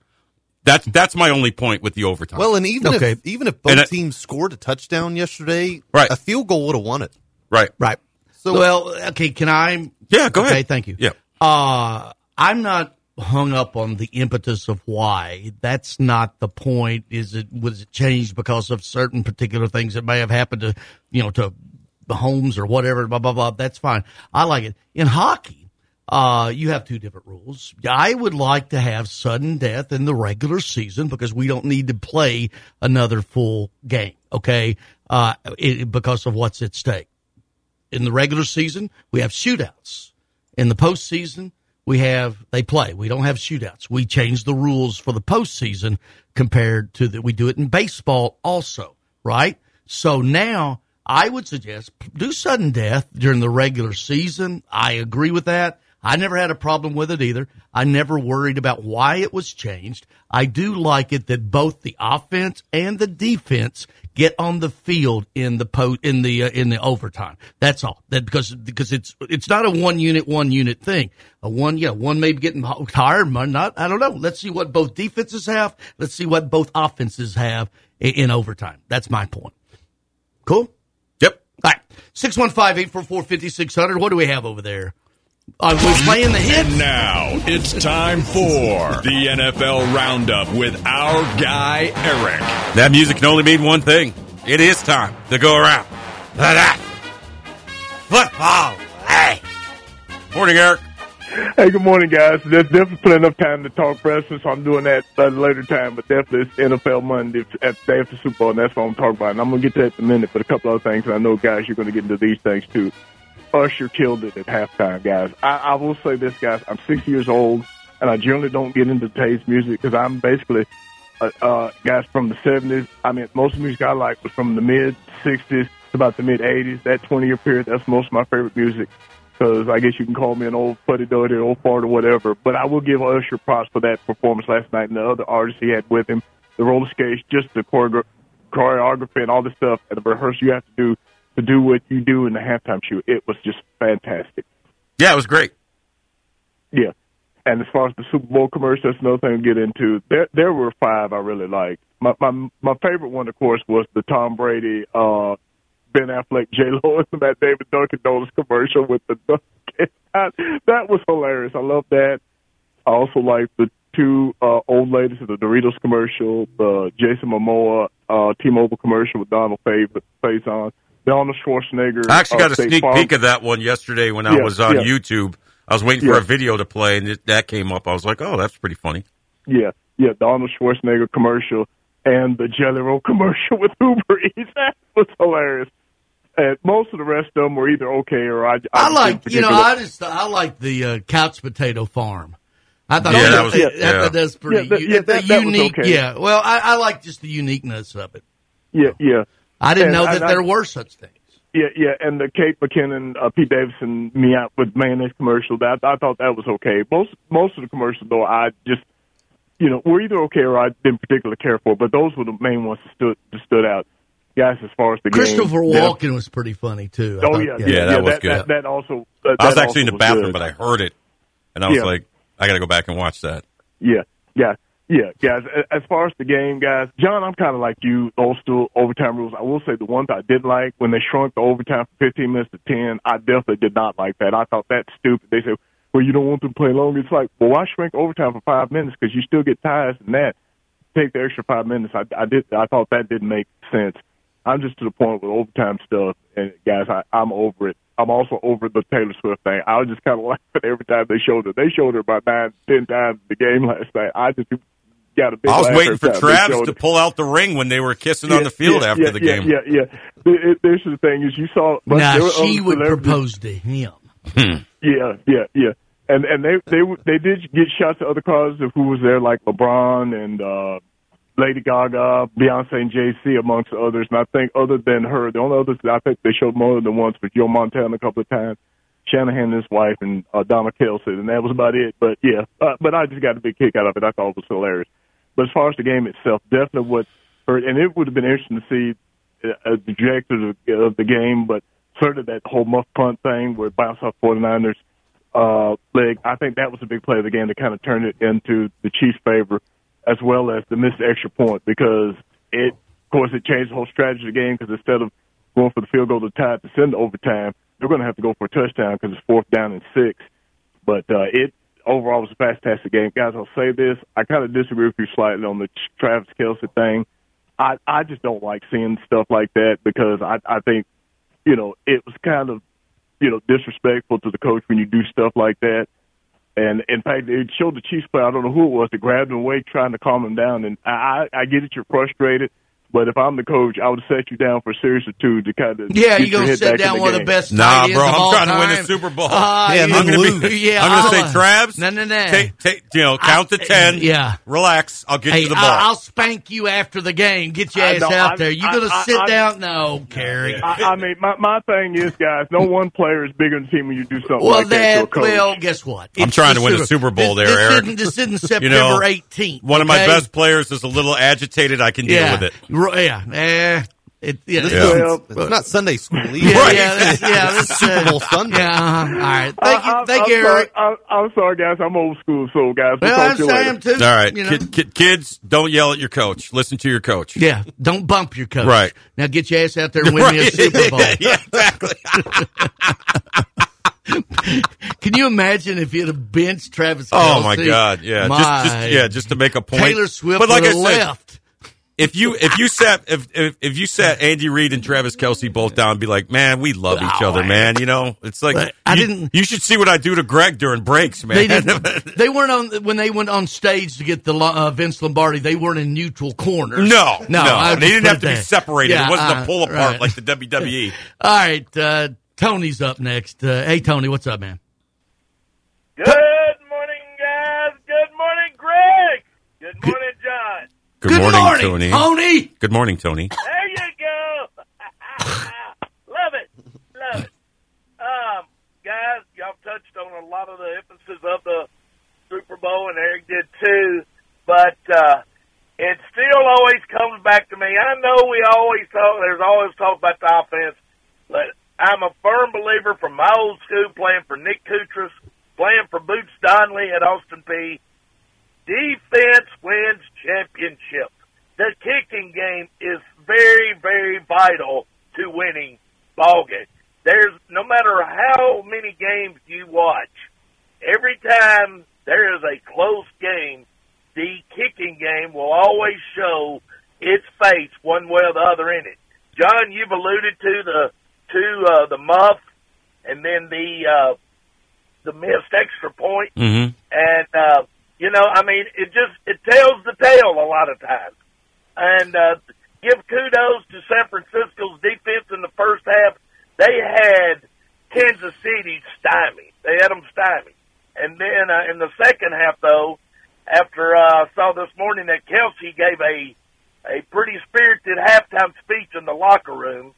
S7: That's that's my only point with the overtime.
S8: Well, and even
S6: Okay.
S8: if even if both
S7: And I-
S8: teams scored a touchdown yesterday,
S7: Right.
S8: a field goal would have won it.
S7: right,
S6: Right.
S8: So-
S6: well, okay, can I?
S7: Yeah, go
S6: okay,
S7: ahead.
S6: thank you.
S7: Yeah.
S6: Uh, I'm not hung up on the impetus of why. That's not the point. Is it, was it changed because of certain particular things that may have happened to, you know, to the homes or whatever, blah, blah, blah. That's fine. I like it. In hockey, uh, you have two different rules. I would like to have sudden death in the regular season because we don't need to play another full game. Okay. Uh, it, because of what's at stake. In the regular season, we have shootouts. In the postseason, we have they play. We don't have shootouts. We change the rules for the postseason compared to that we do it in baseball also, right? So now I would suggest do sudden death during the regular season. I agree with that. I never had a problem with it either. I never worried about why it was changed. I do like it that both the offense and the defense get on the field in the po- in the uh, in the overtime. That's all. That because because it's it's not a one unit one unit thing. A one yeah one may be getting tired, not. I don't know. Let's see what both defenses have. Let's see what both offenses have in, in overtime. That's my point. Cool.
S7: Yep.
S6: 615-844-5600. What do we have over there? Are we playing the hit?
S15: And now it's time for the NFL Roundup with our guy Eric.
S7: That music can only mean one thing. It is time to go around. That football. Hey. Morning, Eric.
S16: Hey, good morning, guys. There's definitely plenty enough time to talk wrestling, so I'm doing that at a later time. But definitely, it's NFL Monday at the day after Super Bowl, and that's what I'm talking about. And I'm to get to that in a minute, but a couple other things. And I know, guys, you're to get into these things too. Usher killed it at halftime, guys. I, I will say this, guys. I'm 60 years old, and I generally don't get into today's music because I'm basically uh, uh, guys from the 70s. I mean, most of the music I like was from the mid 60s to about the mid 80s. That 20 year period, that's most of my favorite music. Because I guess you can call me an old fuddy duddy, old fart, or whatever. But I will give Usher props for that performance last night and the other artists he had with him, the roller skates, just the choreogra- choreography and all the stuff and the rehearsal you have to do to do what you do in the halftime show. It was just fantastic.
S7: Yeah, it was great.
S16: Yeah. And as far as the Super Bowl commercial, that's another thing to get into. There, there were five I really liked. My, my, my favorite one, of course, was the Tom Brady, uh, Ben Affleck, J Lo, and that David Dunkin' Donuts commercial with the Dunkin'. That, was hilarious. I love that. I also like the two uh, old ladies in the Doritos commercial, the Jason Momoa uh, T-Mobile commercial with Donald Faison. Face on. The Arnold Schwarzenegger.
S7: I actually got
S16: uh,
S7: a
S16: State
S7: sneak
S16: Farm.
S7: peek of that one yesterday when I
S16: Yeah,
S7: was on
S16: yeah.
S7: YouTube. I was waiting for a video to play, and it, that came up. I was like, "Oh, that's pretty funny."
S16: Yeah, yeah, Arnold Schwarzenegger commercial and the Jelly Roll commercial with Uber Eats. That was hilarious. And most of the rest of them were either okay or I.
S6: I
S16: just
S6: like,
S16: didn't
S6: you know, I just, I like the uh, couch potato farm. I thought
S16: Yeah,
S6: that,
S16: that was-
S6: that-
S16: yeah.
S6: that- that's pretty
S16: Yeah, that- yeah,
S6: the
S16: that- that was
S6: unique.
S16: okay.
S6: Yeah, well, I, I like just the uniqueness of it.
S16: Yeah, yeah.
S6: I didn't
S16: And
S6: know that
S16: I-
S6: there
S16: I-
S6: were such things.
S16: Yeah, yeah, and the Kate McKinnon, uh, Pete Davidson, me out with mayonnaise commercial. That I thought that was okay. Most most of the commercials though, I just you know were either okay or I didn't particularly care for. But those were the main ones that stood that stood out. Guys, as far as the
S6: Christopher
S16: game,
S6: Walken was pretty funny too. I
S16: Oh
S6: thought-
S16: yeah,
S7: Yeah, that was
S16: that,
S7: good.
S16: That, that also. Uh,
S7: I was actually in the bathroom,
S16: good.
S7: but I heard it, and I was
S16: Yeah.
S7: like, "I got to go back and watch that."
S16: Yeah, yeah, yeah, guys. As far as the game, guys, Jon, I'm kind of like you, old school overtime rules. I will say the one that I did like when they shrunk the overtime from 15 minutes to 10. I definitely did not like that. I thought that's stupid. They said, "Well, you don't want them to play long." It's like, well, why shrink overtime for five minutes? Because you still get ties and that. Take the extra five minutes. I, I did. I thought that didn't make sense. I'm just to the point with overtime stuff, and guys, I, I'm over it. I'm also over the Taylor Swift thing. I was just kind of laughing every time they showed her. They showed her about nine, ten times the game last night. I just got a big.
S7: I was waiting for
S16: time
S7: Travis to pull out the ring when they were kissing on the field
S16: yeah,
S7: after
S16: yeah,
S7: the
S16: yeah,
S7: game.
S16: Yeah, yeah. It, it, this is the thing is you saw. but
S6: Now
S16: were
S6: she
S16: other
S6: would
S16: celebrities-
S6: propose to him.
S7: Hmm.
S16: Yeah, yeah, yeah. And and they they they did get shots of other cars of who was there, like LeBron and uh Lady Gaga, Beyonce, and Jay Z, amongst others. And I think other than her, the only others that I think they showed more than once was Joe Montana a couple of times, Shanahan and his wife, and uh, Donna Kelce, and that was about it. But yeah, uh, but I just got a big kick out of it. I thought it was hilarious. But as far as the game itself, definitely what hurt, and it would have been interesting to see a the trajectory of, of the game, but sort of that whole muff punt thing where it bounced off 49ers uh, leg. I think that was a big play of the game to kind of turn it into the Chiefs' favor, as well as the missed extra point because it, of course, it changed the whole strategy of the game because instead of going for the field goal to tie to send overtime, they're going to have to go for a touchdown because it's fourth down and six. But uh, it overall was a fantastic game, guys. I'll say this: I kind of disagree with you slightly on the Travis Kelce thing. I I just don't like seeing stuff like that because I I think you know it was kind of you know disrespectful to the coach when you do stuff like that. And in fact, it showed the Chiefs player. I don't know who it was that grabbed him away, trying to calm him down. And I, I, I get it, you're frustrated. But if I'm the coach, I would set you down for a series or two to kind of
S6: Yeah,
S16: get
S6: you gonna
S16: your head
S6: sit
S16: back in
S6: down one of the
S16: game.
S6: best
S7: Nah,
S6: tight ends
S7: bro,
S6: of
S7: I'm
S6: all
S7: trying to win a
S6: time.
S7: Super Bowl.
S6: Ah,
S7: I'm
S6: yeah,
S7: gonna be.
S6: Yeah,
S7: I'm gonna ah. say,
S6: I'll-
S7: Travis.
S6: No, no, no.
S7: Take, take, you know, count to ten.
S6: yeah.
S7: Relax. I'll get
S6: Hey,
S7: you the ball.
S6: I- I'll spank you after the game. Get your ass
S16: know,
S6: out
S16: I-
S6: there. You
S16: I-
S6: gonna
S16: I-
S6: sit
S16: I-
S6: down? No, Kerry.
S16: I, I mean, my my thing is, guys, no one player is bigger than the team when you do something
S6: Well,
S16: like that
S6: that
S16: coach.
S6: well, guess what?
S7: I'm trying to win a
S6: Super-
S7: Super Bowl
S6: this,
S7: there,
S6: this
S7: Eric.
S6: Isn't, this isn't September 18th.
S7: One of my best players is a little agitated. I can deal with it.
S6: R- yeah. Eh, it, yeah.
S8: This
S7: Yeah.
S8: isn't- it's not Sunday school either.
S6: Yeah,
S7: Right.
S6: yeah, that's, yeah, that's, uh,
S8: Super Bowl Sunday.
S6: Yeah, uh-huh. all right. Thank you,
S16: I, I,
S6: thank
S16: I'm
S6: you,
S16: sorry,
S6: Eric.
S16: I, I'm sorry, guys. I'm old school, so guys. We'll
S6: Well,
S16: talk
S6: I
S16: to you
S6: too.
S7: All right,
S6: You know?
S7: Kid, kid, kids, don't yell at your coach. Listen to your coach.
S6: Yeah, don't bump your coach.
S7: Right.
S6: Now get your ass out there and win me a Super Bowl.
S7: yeah, exactly.
S6: Can you imagine if you'd have benched Travis
S7: Oh my God! Yeah,
S6: My
S7: just, just yeah, just to make a point.
S6: Taylor Swift
S7: but like I said,
S6: left.
S7: If you if you sat if, if if you sat Andy Reid and Travis Kelce both down, and be like, man, we love each other,
S6: man.
S7: man. You know, it's like
S6: But I didn't-
S7: You should see what I do to Greg during breaks, man.
S6: They didn't. they weren't on when they went on stage to get the uh, Vince Lombardi. They weren't in neutral corners.
S7: no,
S6: no, I
S7: they didn't have
S6: it
S7: to be separated.
S6: Yeah,
S7: it wasn't
S6: uh,
S7: a pull apart
S6: right.
S7: like the WWE.
S6: All right, uh, Tony's up next. Uh, hey, Tony, what's up, man?
S17: Good morning, guys. Good morning, Greg. Good morning, Jon.
S7: Good,
S6: Good
S7: morning,
S6: morning,
S7: Tony.
S6: Tony.
S7: Good morning, Tony.
S17: There you go. Love it. Love it. Um, guys, y'all touched on a lot of the emphasis of the Super Bowl, and Eric did too. But uh, it still always comes back to me. I know we always talk. There's always talk about the offense, but I'm a firm believer from my old school playing for Nick Kutris, playing for Boots Donnelly at Austin Peay. Defense wins championships. The kicking game is very, very vital to winning ball games. There's no matter how many games you watch, every time there is a close game, the kicking game will always show its face one way or the other in it. Jon, you've alluded to the to uh, the muff and then the uh, the missed extra point,
S7: Mm-hmm.
S17: and uh, you know, I mean, it just it tells the tale a lot of times. And uh, give kudos to San Francisco's defense in the first half. They had Kansas City stymied. They had them stymied. And then uh, in the second half, though, after uh, I saw this morning that Kelce gave a a pretty spirited halftime speech in the locker room,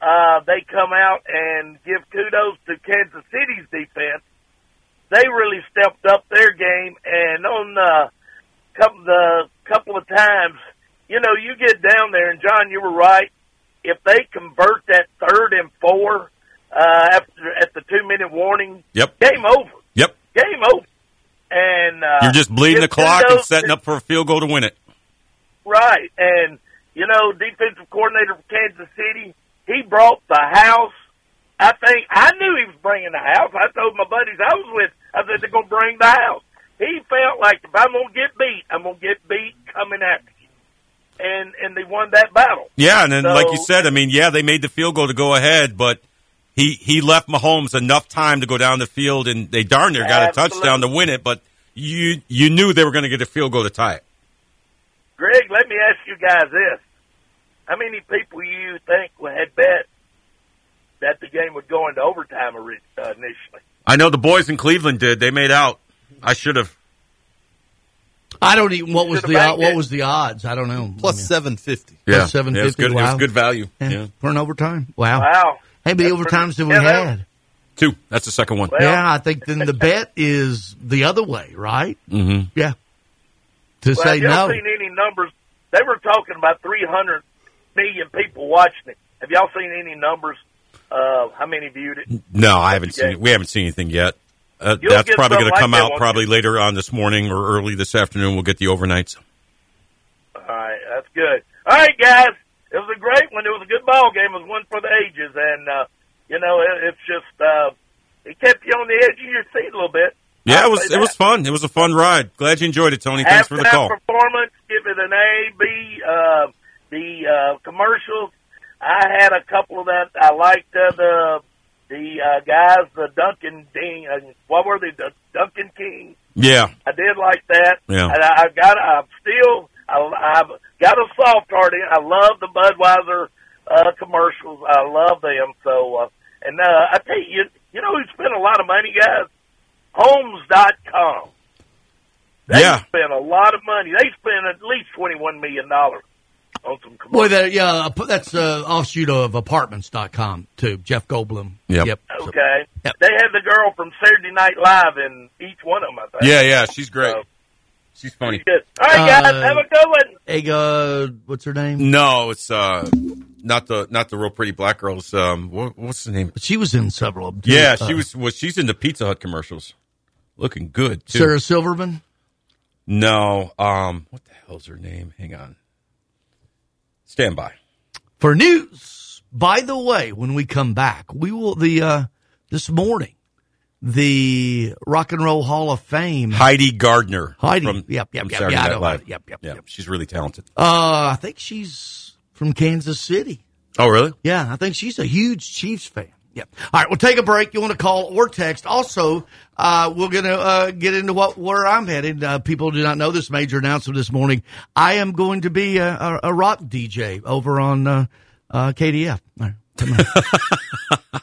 S17: uh, they come out and give kudos to Kansas City's defense. They really stepped up their game, and on uh, couple the couple of times, you know, you get down there, and Jon, you were right. If they convert that third and four uh, after at the two minute warning,
S7: Yep.
S17: game over,
S7: Yep.
S17: game over. And uh,
S7: You're just bleeding the clock and setting up for a field goal to win it.
S17: Right. And, you know, defensive coordinator for Kansas City, he brought the house. I think, I knew he was bringing the house. I told my buddies I was with, I said, they're going to bring the house. He felt like if I'm going to get beat, I'm going to get beat coming after you. And, and they won that battle.
S7: Yeah, and then
S17: So-
S7: like you said, I mean, yeah, they made the field goal to go ahead, but he he left Mahomes enough time to go down the field, and they darn near got a touchdown to win it. But you you knew they were going to get a field goal to tie it.
S17: Greg, let me ask you guys this. How many people you think had bet that the game would go into overtime uh, initially?
S7: I know the boys in Cleveland did. They made out. I should have.
S6: I don't even. What was the
S17: banked
S6: what was the odds? I don't know.
S8: Plus seven fifty.
S7: Yeah,
S6: Plus seven
S7: Yeah, it was good. It was good value.
S6: Yeah.
S7: Yeah.
S6: for an overtime. Wow.
S17: Wow.
S6: How many
S17: That's
S6: overtimes have we
S17: yeah,
S6: had?
S7: Two. That's the second one.
S17: Well-
S6: yeah, I think then the bet is the other way, right?
S7: Mm-hmm.
S6: Yeah. To
S17: Well,
S6: say
S17: have y'all
S6: no.
S17: seen any numbers? They were talking about 300 million people watching it. Have y'all seen any numbers? Uh, how many viewed it?
S7: No, I haven't seen. it. We haven't seen anything yet. Uh, that's probably going to come
S17: that,
S7: out probably
S17: you?
S7: later on this morning or early this afternoon. We'll get the overnights.
S17: All right, that's good. All right, guys, it was a great one. It was a good ball game. It was one for the ages, and uh, you know, it, it's just uh, it kept you on the edge of your seat a little bit.
S7: Yeah,
S17: I'll
S7: it was it was fun. It was a fun ride. Glad you enjoyed it, Tony. Thanks for the call.
S17: performance, give it an A, B. Uh, the uh, commercials, I had a couple of that. I liked uh, the the uh, guys, the Duncan Ding. Uh, what were they? The Duncan King
S7: Yeah.
S17: I did like that.
S7: Yeah.
S17: And I, I've got, I'm still, I, I've got a soft heart. in- I love the Budweiser uh, commercials. I love them. So, uh, and uh, I tell you, you, you know who spent a lot of money, guys? Homes.com. They
S7: Yeah.
S17: spent a lot of money. They spent at least $21 million on some.
S6: Boy, that yeah, uh, that's uh, offshoot of apartments.com too. Jeff Goldblum.
S7: Yep.
S6: Yep.
S17: Okay. They had the girl from Saturday Night Live in each one of them, I think.
S7: Yeah, yeah, she's great.
S17: So,
S7: She's funny.
S17: good. All right, guys,
S6: Uh,
S17: have a good one.
S6: Ega, what's her name?
S7: No, it's uh, not the not the real pretty black girls. Um, what, what's the name?
S6: She was in several of them. too.
S7: Yeah,
S6: Uh,
S7: she was. Well, she's in the Pizza Hut commercials, looking good. Too.
S6: Sarah Silverman.
S7: No, um, what the hell's her name? Hang on. Stand by.
S6: For news, by the way, when we come back, we will the uh this morning the Rock and Roll Hall of Fame.
S7: Heidi Gardner.
S6: Heidi.
S7: From,
S6: yep, yep,
S7: from
S6: yep.
S7: Saturday
S6: yeah,
S7: Night. Live.
S6: Yep, yep,
S7: yeah, she's really talented.
S6: Uh, I think she's from Kansas City.
S7: Oh, really?
S6: Yeah, I think she's a huge Chiefs fan. Yeah. All right, we'll take a break. You want to call or text. Also, uh, we're going to uh, get into what where I'm headed. Uh, people do not know this major announcement this morning. I am going to be a, a, rock DJ over on uh, uh, KDF. All right.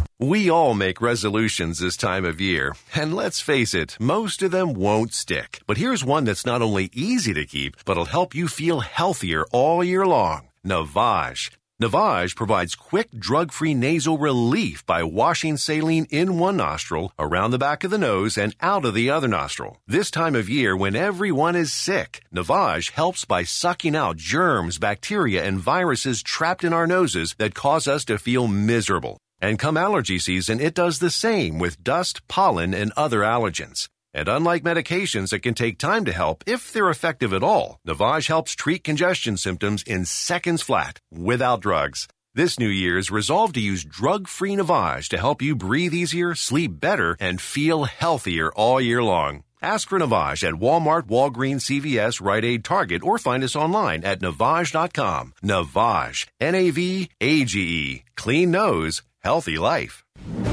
S18: We all make resolutions this time of year, and let's face it, most of them won't stick. But here's one that's not only easy to keep, but will help you feel healthier all year long. Navage. Navage provides quick drug-free nasal relief by washing saline in one nostril, around the back of the nose, and out of the other nostril. This time of year when everyone is sick, Navage helps by sucking out germs, bacteria, and viruses trapped in our noses that cause us to feel miserable. And come allergy season, it does the same with dust, pollen, and other allergens. And unlike medications that can take time to help, if they're effective at all, Navage helps treat congestion symptoms in seconds flat, without drugs. This New Year's, resolve to use drug-free Navage to help you breathe easier, sleep better, and feel healthier all year long. Ask for Navage at Walmart, Walgreens, CVS, Rite Aid, Target, or find us online at Navage.com. Navage. N-A-V-A-G-E. Clean nose, healthy life.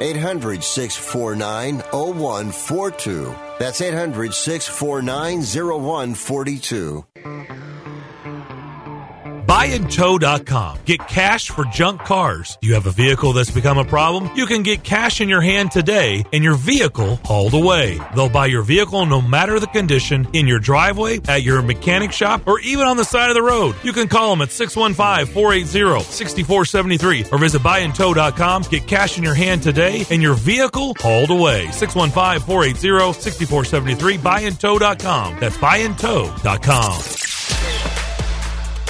S19: 800 649 0142. That's 800 649 0142.
S13: Buyandtow.com. Get cash for junk cars. You have a vehicle that's become a problem? You can get cash in your hand today and your vehicle hauled away. They'll buy your vehicle no matter the condition in your driveway, at your mechanic shop, or even on the side of the road. You can call them at 615-480-6473 or visit buyandtow.com. Get cash in your hand today and your vehicle hauled away. 615-480-6473 buyandtow.com. That's buyandtow.com.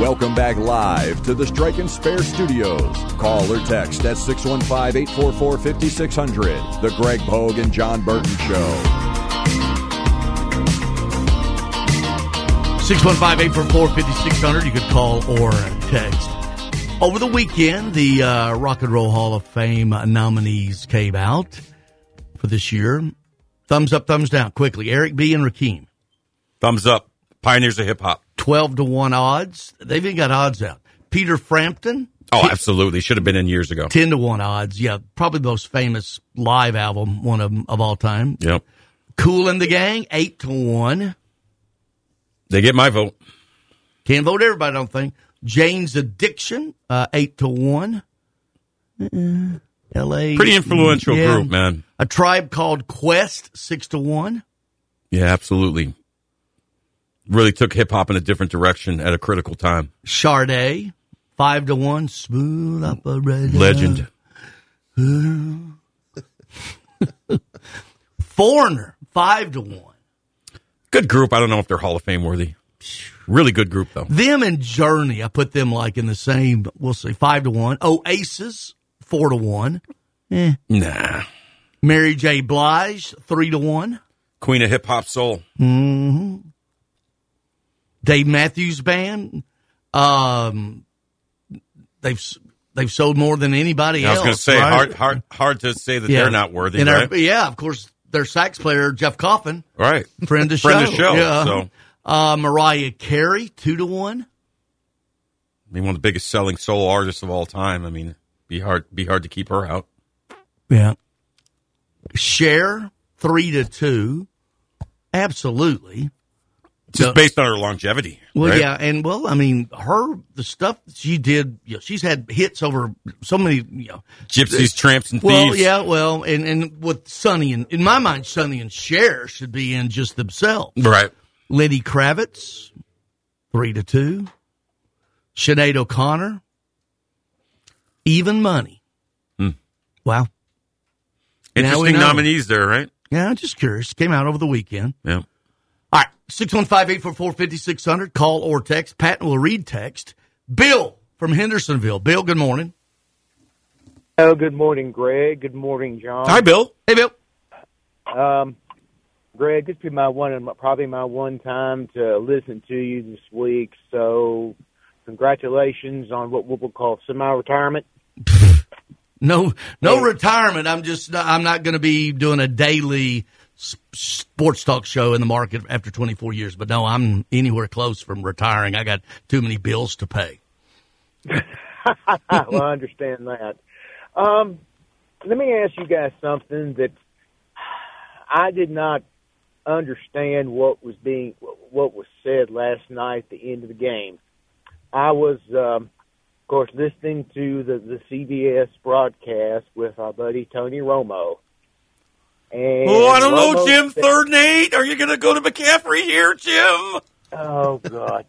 S15: Welcome back live to the Strike and Spare Studios. Call or text at 615 844 5600. The Greg Pogue and Jon Burton Show.
S6: 615-844-5600. You could call or text. Over the weekend, the uh, Rock and Roll Hall of Fame nominees came out for this year. Thumbs up, thumbs down, quickly. Eric B. and Rakim.
S7: Thumbs up. Pioneers of hip hop.
S6: 12 to 1 odds. They've even got odds out. Peter Frampton.
S7: Oh, absolutely. Should have been in years ago.
S6: 10 to 1 odds. Yeah, probably the most famous live album, one of, them of all time.
S7: Yep.
S6: Kool and the Gang, 8 to 1.
S7: They get my vote.
S6: Can't vote everybody, I don't think. Jane's Addiction, uh, 8 to one L.A.
S7: Pretty influential yeah. group, man.
S6: A tribe called Quest, 6 to 1
S7: Yeah, absolutely. Really took hip hop in a different direction at a critical time.
S6: Sade, 5 to 1 Smooth up a operator.
S7: Legend.
S6: Foreigner, 5 to 1
S7: Good group. I don't know if they're Hall of Fame worthy. Really good group though.
S6: Them and Journey, I put them like in the same. We'll say five to one. Oasis, four to one.
S7: Eh. Nah.
S6: Mary J. Blige, three to one.
S7: Queen of Hip Hop Soul.
S6: Mm-hmm. Dave Matthews Band. Um, they've they've sold more than anybody else.
S7: I was going to say
S6: right?
S7: hard hard hard to say that
S6: yeah.
S7: they're not worthy.
S6: And
S7: right?
S6: our, yeah, of course their sax player Jeff Coffin,
S7: right?
S6: Friend of show,
S7: of show.
S6: Yeah.
S7: So.
S6: Uh, Mariah Carey, two to one.
S7: I mean, one of the biggest selling soul artists of all time. I mean, be hard, be hard to keep her out.
S6: Yeah. Cher three to two. Absolutely.
S7: Just based on her longevity.
S6: Well,
S7: right?
S6: yeah, and well, I mean, her the stuff she did. You know, she's had hits over so many. You know,
S7: gypsies, tramps, and
S6: well,
S7: thieves.
S6: yeah, well, and and with Sonny and in my mind, Sonny and Cher should be in just themselves,
S7: right?
S6: Lenny Kravitz, three to two. Sinead O'Connor, even money.
S7: Hmm.
S6: Wow.
S7: Interesting nominees there, right?
S6: Yeah, I'm just curious. Came out over the weekend.
S7: Yeah.
S6: All right, 615-844-5600. Call or text. Patton will read text. Bill from Hendersonville. Bill, good morning.
S20: Oh, good morning, Greg. Good morning, Jon.
S7: Hi, Bill.
S6: Hey, Bill.
S20: Um, Greg, this be my one, probably my one time to listen to you this week. So, congratulations on what we'll call semi-retirement.
S6: No, no retirement. I'm just, I'm not going to be doing a daily sports talk show in the market after 24 years. But no, I'm anywhere close from retiring. I got too many bills to pay.
S20: well, I understand that. Um, let me ask you guys something that I did not understand what was being what was said last night at the end of the game. I was, um, of course, listening to the the CBS broadcast with our buddy Tony Romo. And
S7: oh, I don't
S20: Romo
S7: know, Jim.
S20: said-
S7: Third and eight. Are you going to go to McCaffrey here, Jim?
S20: Oh God.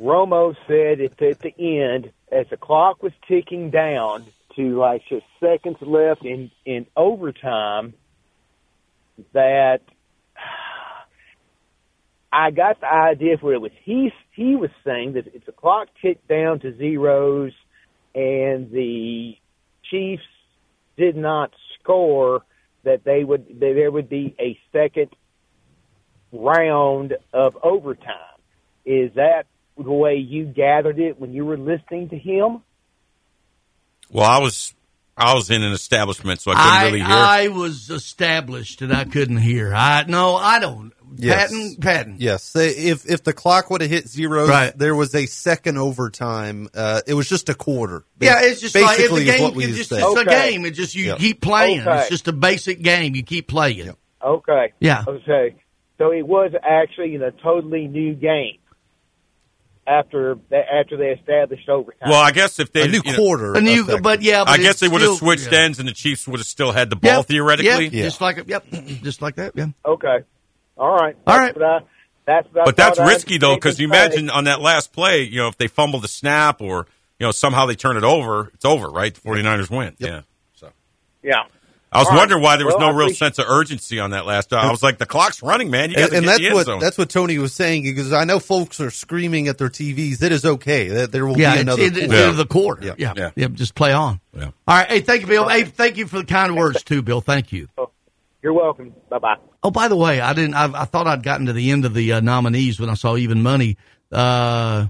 S20: Romo said at the, at the end, as the clock was ticking down to like just seconds left in in overtime, that I got the idea for it was he he was saying that if the clock ticked down to zeros and the Chiefs did not score, that they would that there would be a second round of overtime. Is that the way you gathered it when you were listening to him?
S7: Well, I was I was in an establishment, so I couldn't
S6: I,
S7: really hear.
S6: I was established and I couldn't hear. I no, I don't.
S8: Yes.
S6: Patton, Patton.
S8: Yes, They- if if the clock would have hit zero,
S6: Right.
S8: there was a second overtime. Uh, it was just a quarter.
S6: Yeah, it's just
S8: basically
S6: a
S8: is
S6: game.
S8: what we
S6: It's just
S8: said.
S6: it's a game. It just you
S8: Yep.
S6: keep playing.
S20: Okay.
S6: It's just a basic game. You keep playing.
S20: Okay.
S6: Yeah.
S20: Okay. So it was actually in a totally new game after after they established overtime.
S7: well, I guess if they
S8: A new
S7: you know,
S8: quarter.
S6: A new, but yeah, but
S7: I guess they would have switched
S6: yeah.
S7: ends, and the Chiefs would have still had the ball
S6: Yep,
S7: theoretically.
S6: Yep, just like yep, just like that. Yeah.
S20: Okay. All right.
S6: All
S20: That's What I, that's what
S7: But that's risky though, because you imagine on that last play, you know, if they fumble the snap or you know somehow they turn it over, it's over, right? The 49ers win. Yeah. So
S20: Yeah.
S7: I was
S20: All right.
S7: wondering why there was
S20: Well,
S7: no real sense of urgency on that last. I was like, the clock's running, man. You
S8: and, and that's what
S7: zone.
S8: that's what Tony was saying because I know folks are screaming at their TVs. It is okay. That there will
S6: yeah,
S8: be another.
S6: it, it's
S8: quarter.
S6: into the quarter. Yeah.
S8: Yeah.
S6: Yeah.
S7: Yeah.
S6: just play on.
S7: Yeah.
S6: All right. Hey, thank you, Bill. Hey, thank you for the kind words too, Bill. Thank you.
S20: You're welcome. Bye bye.
S6: Oh, by the way, I didn't. I, I thought I'd gotten to the end of the uh, nominees when I saw even money. Uh,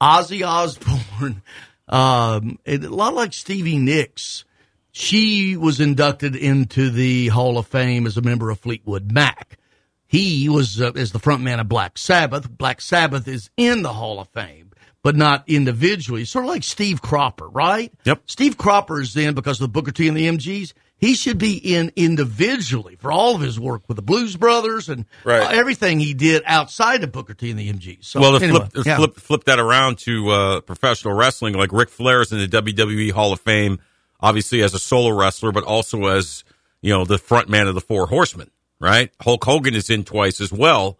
S6: Ozzy Osbourne, um, it, a lot like Stevie Nicks. She was inducted into the Hall of Fame as a member of Fleetwood Mac. He was uh, as the front man of Black Sabbath. Black Sabbath is in the Hall of Fame, but not individually. Sort of like Steve Cropper, right?
S7: Yep.
S6: Steve Cropper is in because of the Booker T and the MGs. He should be in individually for all of his work with the Blues Brothers and
S7: Right.
S6: everything he did outside of Booker T and the MGs. So,
S7: well,
S6: anyway,
S7: flip,
S6: yeah.
S7: flip, flip that around to uh, professional wrestling, like Ric Flair is in the WWE Hall of Fame, obviously as a solo wrestler, but also as you know the front man of the Four Horsemen. Right? Hulk Hogan is in twice as well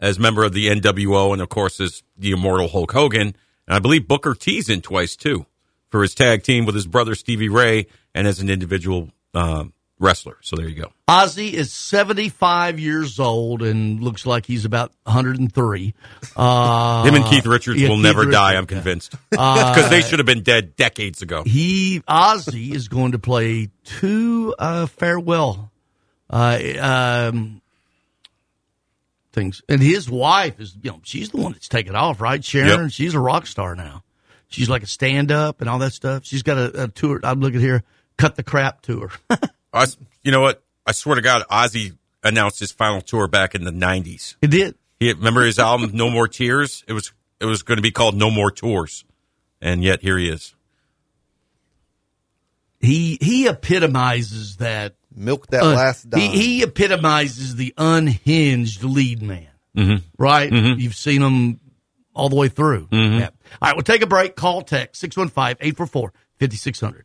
S7: as member of the NWO, and of course as the immortal Hulk Hogan. And I believe Booker T's in twice too for his tag team with his brother Stevie Ray, and as an individual um, wrestler. So there you go.
S6: Ozzy is 75 years old and looks like he's about 103. Uh,
S7: Him and Keith Richards
S6: yeah,
S7: will
S6: Keith
S7: never
S6: Richards,
S7: die. I'm convinced
S6: Uh,
S7: because they should have been dead decades ago.
S6: He Ozzy is going to play two uh, farewell uh, um, things, and his wife is you know she's the one that's taken off, right? Sharon,
S7: Yep.
S6: she's a rock star now. She's like a stand up and all that stuff. She's got a, a tour. I'm looking here, cut the crap tour.
S7: I, s- you know what? I swear to God, Ozzy announced his final tour back in the '90s.
S6: He did.
S7: He remember his album "No More Tears." It was it was going to be called "No More Tours," and yet here he is.
S6: he he epitomizes that
S8: milk that
S6: uh,
S8: last dime.
S6: He, he epitomizes the unhinged lead man,
S7: Mhm.
S6: right?
S7: Mhm.
S6: You've seen him all the way through.
S7: Mhm.
S6: Yeah. All right, we'll take a break. Call text 615 844 5600.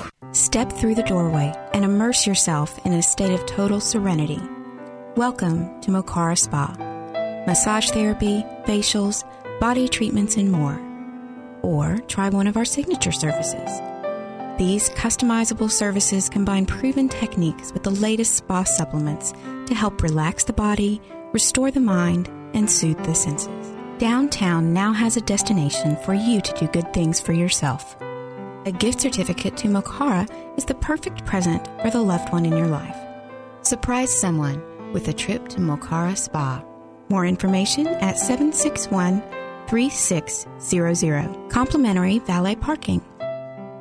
S21: Step through the doorway and immerse yourself in a state of total serenity. Welcome to Mokara Spa. Massage therapy, facials, body treatments, and more. Or try one of our signature services. These customizable services combine proven techniques with the latest spa supplements to help relax the body, restore the mind, and soothe the senses. Downtown now has a destination for you to do good things for yourself. A gift certificate to Mokara is the perfect present for the loved one in your life. Surprise someone with a trip to Mokara Spa. More information at 761 3600. Complimentary valet parking.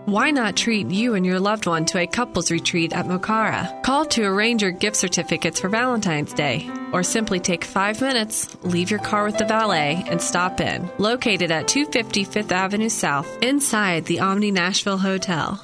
S22: Why not treat you and your loved one to a couples retreat at Mokara? Call to arrange your gift certificates for Valentine's Day, or simply take five minutes, leave your car with the valet, and stop in. Located at 250 Fifth Avenue South, inside the Omni Nashville Hotel.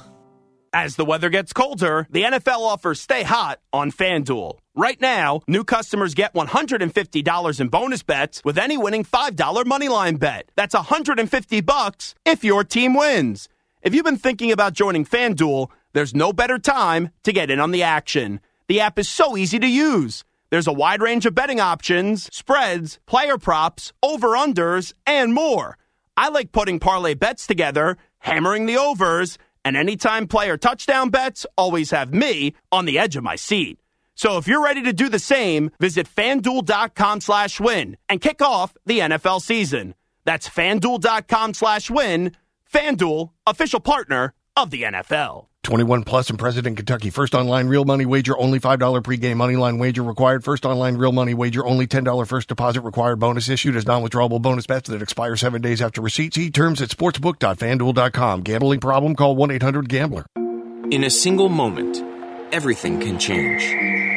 S23: As the weather gets colder, the NFL offers stay hot on FanDuel. Right now, new customers get $150 in bonus bets with any winning $5 moneyline bet. That's 150 bucks if your team wins. If you've been thinking about joining FanDuel, there's no better time to get in on the action. The app is so easy to use. There's a wide range of betting options, spreads, player props, over-unders, and more. I like putting parlay bets together, hammering the overs, and anytime player touchdown bets always have me on the edge of my seat. So if you're ready to do the same, visit fanduel.com slash win and kick off the NFL season. That's fanduel.com slash win. FanDuel, official partner of the NFL.
S24: 21 plus and present in Kentucky. First online real money wager, only $5 pregame money line wager required. First online real money wager, only $10 first deposit required. Bonus issued as non-withdrawable bonus bets that expire seven days after receipt. See terms at sportsbook.fanduel.com. Gambling problem? Call 1-800-GAMBLER.
S25: In a single moment, everything can change.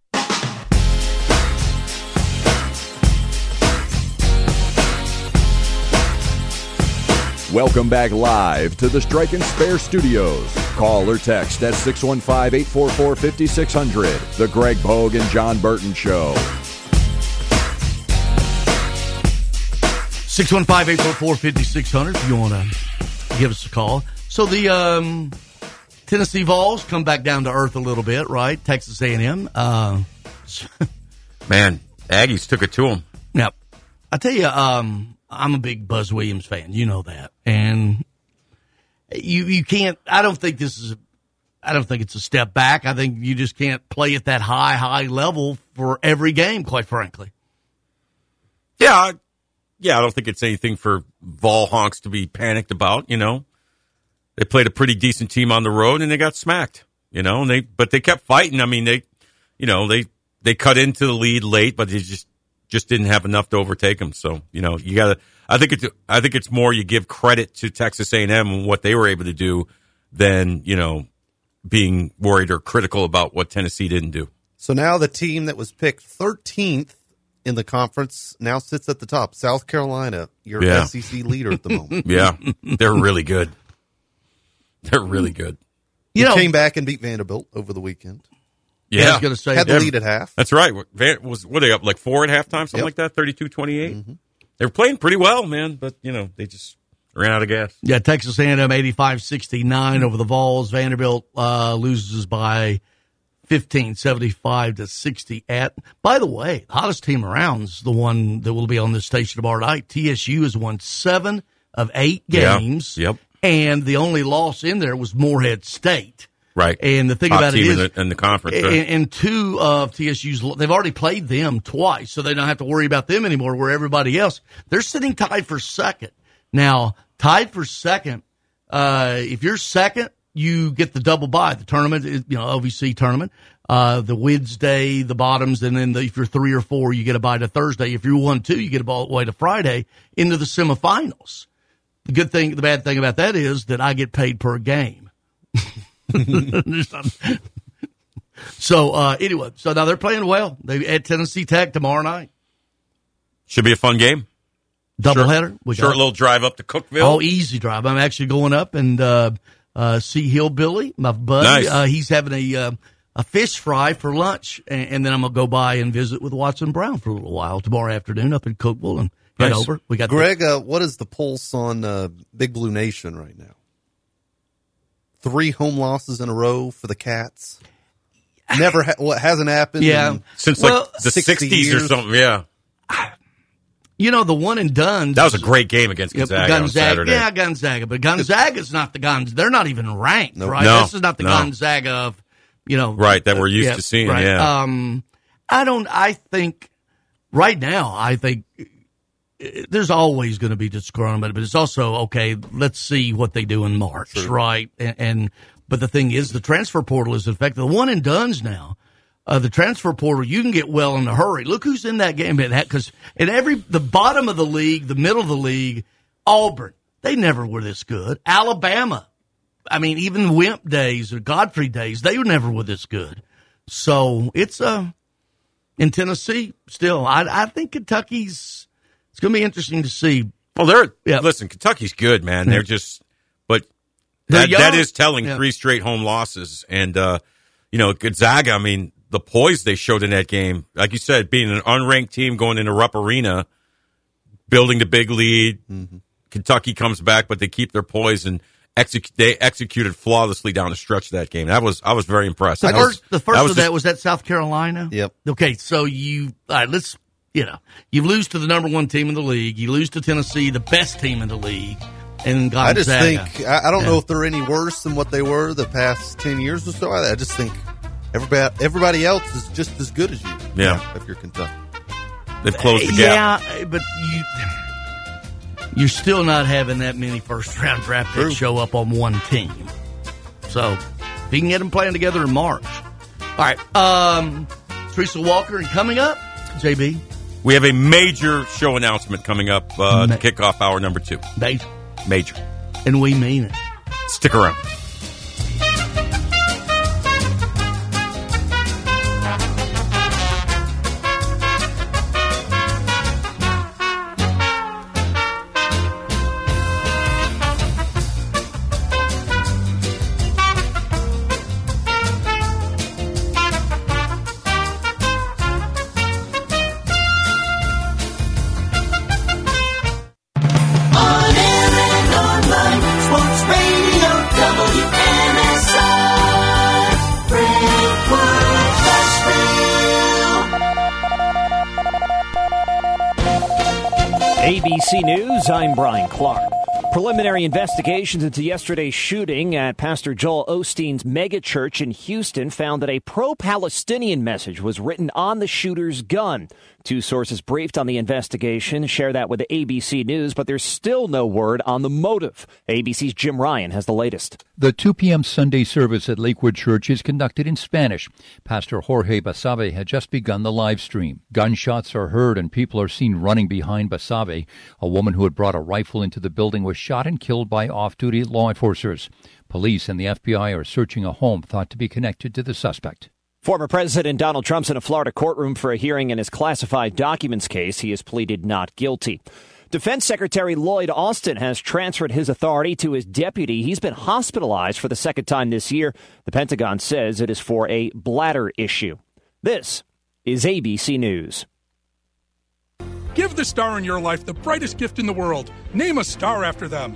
S15: Welcome back live to the Strike and Spare Studios. Call or text at 615 844 5600. The Greg Pogue and Jon Burton Show.
S6: 615 844 5600 if you want to give us a call. So the um, Tennessee Vols come back down to earth a little bit, right? Texas A&M. Uh,
S7: Man, Aggies took it to them.
S6: Yep. I tell you, um, I'm a big Buzz Williams fan. You know that, and you you can't. I don't think this is. I don't think it's a step back. I think you just can't play at that high high level for every game. Quite frankly.
S7: Yeah, yeah. I don't think it's anything for Vol honks to be panicked about. You know, they played a pretty decent team on the road and they got smacked. You know, and they but they kept fighting. I mean, they, you know, they they cut into the lead late, but they just just didn't have enough to overtake them. So you know, you got to. I think it's I think it's more you give credit to Texas A and M and what they were able to do than you know being worried or critical about what Tennessee didn't do.
S8: So now the team that was picked 13th in the conference now sits at the top. South Carolina, your
S7: Yeah.
S8: SEC leader at the moment.
S7: Yeah, they're really good. They're really good.
S8: You
S6: You know-
S8: came back and beat Vanderbilt over the weekend.
S7: Yeah,
S6: I was gonna say
S8: had the lead at half.
S7: That's right. What- Van, was what they up like four at halftime, something
S8: Yep.
S7: like that, 32-28? They were playing pretty well, man, but you know they just ran out of gas.
S6: Yeah, Texas A&M 85-69 over the Vols. Vanderbilt uh, loses by 15, 75 to 60 at. By the way, the hottest team around is the one that will be on this station tomorrow night. TSU has won seven of eight
S7: Yeah.
S6: games.
S7: Yep.
S6: And the only loss in there was Morehead State.
S7: Right.
S6: And the thing
S7: Top
S6: about it is,
S7: in the, in the conference.
S6: and, and two of TSU's, they've already played them twice, so they don't have to worry about them anymore. Where everybody else, they're sitting tied for second. Now, tied for second, uh, if you're second, you get the double bye. The tournament, is, you know, OVC tournament, uh, the Wednesday, the bottoms, and then the, if you're three or four, you get a bye to Thursday. If you're one, two, you get a ball way to Friday into the semifinals. The good thing, the bad thing about that is that I get paid per game. so uh, anyway, so now they're playing well. They at Tennessee Tech tomorrow night.
S7: Should be a fun game.
S6: Doubleheader. We
S7: Short
S6: got-
S7: little drive up to Cookeville.
S6: Oh, easy drive. I'm actually going up and uh, uh, see Hillbilly, my buddy.
S7: Nice.
S6: Uh, he's having a uh, a fish fry for lunch, and, and then I'm gonna go by and visit with Watson Brown for a little while tomorrow afternoon up in Cookeville and head
S8: Nice.
S6: over. We got the-
S8: Greg, uh, what is the pulse on uh, Big Blue Nation right now? Three home losses in a row for the Cats. Never, ha- what hasn't happened?
S6: Yeah.
S7: Since
S6: Well,
S7: like the 60s or something. Yeah.
S6: you know the one and done.
S7: That was a great game against
S6: Yep,
S7: Gonzaga, on Saturday.
S6: yeah, Gonzaga, but Gonzaga's not the Gonzaga. They're not even ranked,
S7: Nope.
S6: right?
S7: No,
S6: this is not the
S7: no.
S6: Gonzaga of, you know,
S7: Right, that we're used
S6: yeah,
S7: to seeing,
S6: right.
S7: yeah.
S6: Um, I don't. I think right now, I think uh, there's always going to be disgruntlement, but it's also okay. Let's see what they do in March, right? And, and but the thing is, the transfer portal is effective. The one and duns now. Uh, the transfer portal, you can get well in a hurry. Look who's in that game because in every the bottom of the league, the middle of the league, Auburn, they never were this good. Alabama, I mean, even Wimp days or Gottfried days, they were never were this good. So it's uh, in Tennessee still. I I think Kentucky's. It's going to be interesting to see.
S7: Well, they're listen. Kentucky's good, man. They're just, but
S6: They're
S7: that, that
S6: young.
S7: is telling.
S6: Yeah.
S7: Three straight home losses, and uh, you know Gonzaga. I mean, the poise they showed in that game, like you said, being an unranked team going into Rupp Arena, building the big lead.
S6: Mm-hmm.
S7: Kentucky comes back, but they keep their poise, and exec- they executed flawlessly down the stretch of that game. That was I was very impressed.
S6: The
S7: That
S6: first,
S7: was-
S6: the first
S7: that
S6: of
S7: was
S6: that was that South Carolina.
S8: Yep.
S6: Okay, so you all right? Let's you know you lose to the number one team in the league. You lose to Tennessee, the best team in the league, and Gonzaga.
S8: I just think I, I don't
S6: Yeah.
S8: know if they're any worse than what they were the past ten years or so. I, I just think everybody everybody else is just as good as you.
S7: Yeah.
S8: if you're Kentucky,
S7: they've closed the gap.
S6: Yeah, but you you're still not having that many first round draft picks show up on one team. So if you can get them playing together in March. All right, um, Teresa Walker, and coming up, JB.
S7: We have a major show announcement coming up uh, to kick off hour number two.
S6: Major.
S7: Major.
S6: And we mean it.
S7: Stick around.
S26: I'm Brian Clark. Preliminary investigations into yesterday's shooting at Pastor Joel Osteen's megachurch in Houston found that a pro Palestinian message was written on the shooter's gun. Two sources briefed on the investigation share that with ABC News, but there's still no word on the motive. ABC's Jim Ryan has the latest.
S27: The 2 p.m. Sunday service at Lakewood Church is conducted in Spanish. Pastor Jorge Basabe had just begun the live stream. Gunshots are heard and people are seen running behind Basabe. A woman who had brought a rifle into the building was shot and killed by off-duty law enforcers. Police and the FBI are searching a home thought to be connected to the suspect.
S26: Former President Donald Trump's in a Florida courtroom for a hearing in his classified documents case. He has pleaded not guilty. Defense Secretary Lloyd Austin has transferred his authority to his deputy. He's been hospitalized for the second time this year. The Pentagon says it is for a bladder issue. This is ABC News.
S28: Give the star in your life the brightest gift in the world. Name a star after them.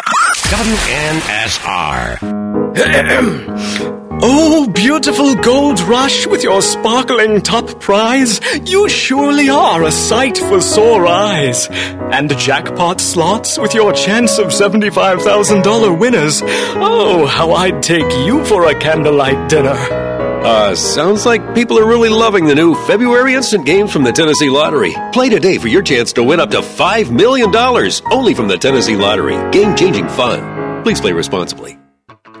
S3: WNSR.
S29: Oh, beautiful gold rush with your sparkling top prize. You surely are a sight for sore eyes. And jackpot slots with your chance of $75,000 winners. Oh, how I'd take you for a candlelight dinner.
S30: Uh, sounds like people are really loving the new February instant games from the Tennessee Lottery. Play today for your chance to win up to $5 million only from the Tennessee Lottery. Game changing fun. Please play responsibly.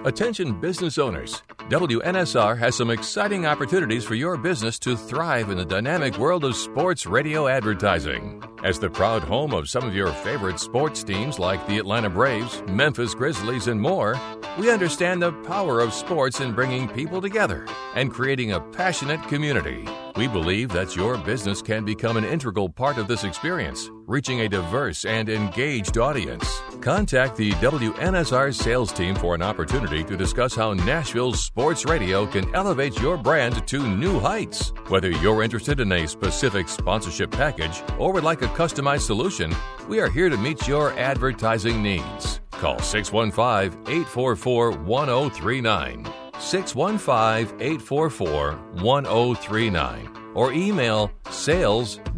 S31: Attention business owners. WNSR has some exciting opportunities for your business to thrive in the dynamic world of sports radio advertising. As the proud home of some of your favorite sports teams like the Atlanta Braves, Memphis Grizzlies, and more, we understand the power of sports in bringing people together and creating a passionate community. We believe that your business can become an integral part of this experience, reaching a diverse and engaged audience. Contact the WNSR sales team for an opportunity to discuss how Nashville's sports radio can elevate your brand to new heights. Whether you're interested in a specific sponsorship package or would like a customized solution, we are here to meet your advertising needs. Call 615 844 1039. 615 844 1039 or email saleswnsr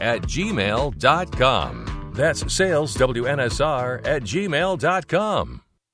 S31: at gmail.com. That's saleswnsr at gmail.com.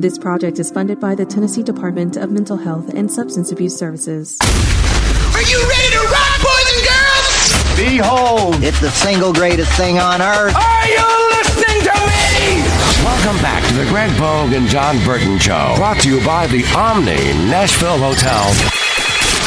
S32: This project is funded by the Tennessee Department of Mental Health and Substance Abuse Services.
S33: Are you ready to rock, boys and girls?
S34: Behold, it's the single greatest thing on earth.
S33: Are you listening to me?
S3: Welcome back to the Greg Pogue and Jon Burton Show. Brought to you by the Omni Nashville Hotel.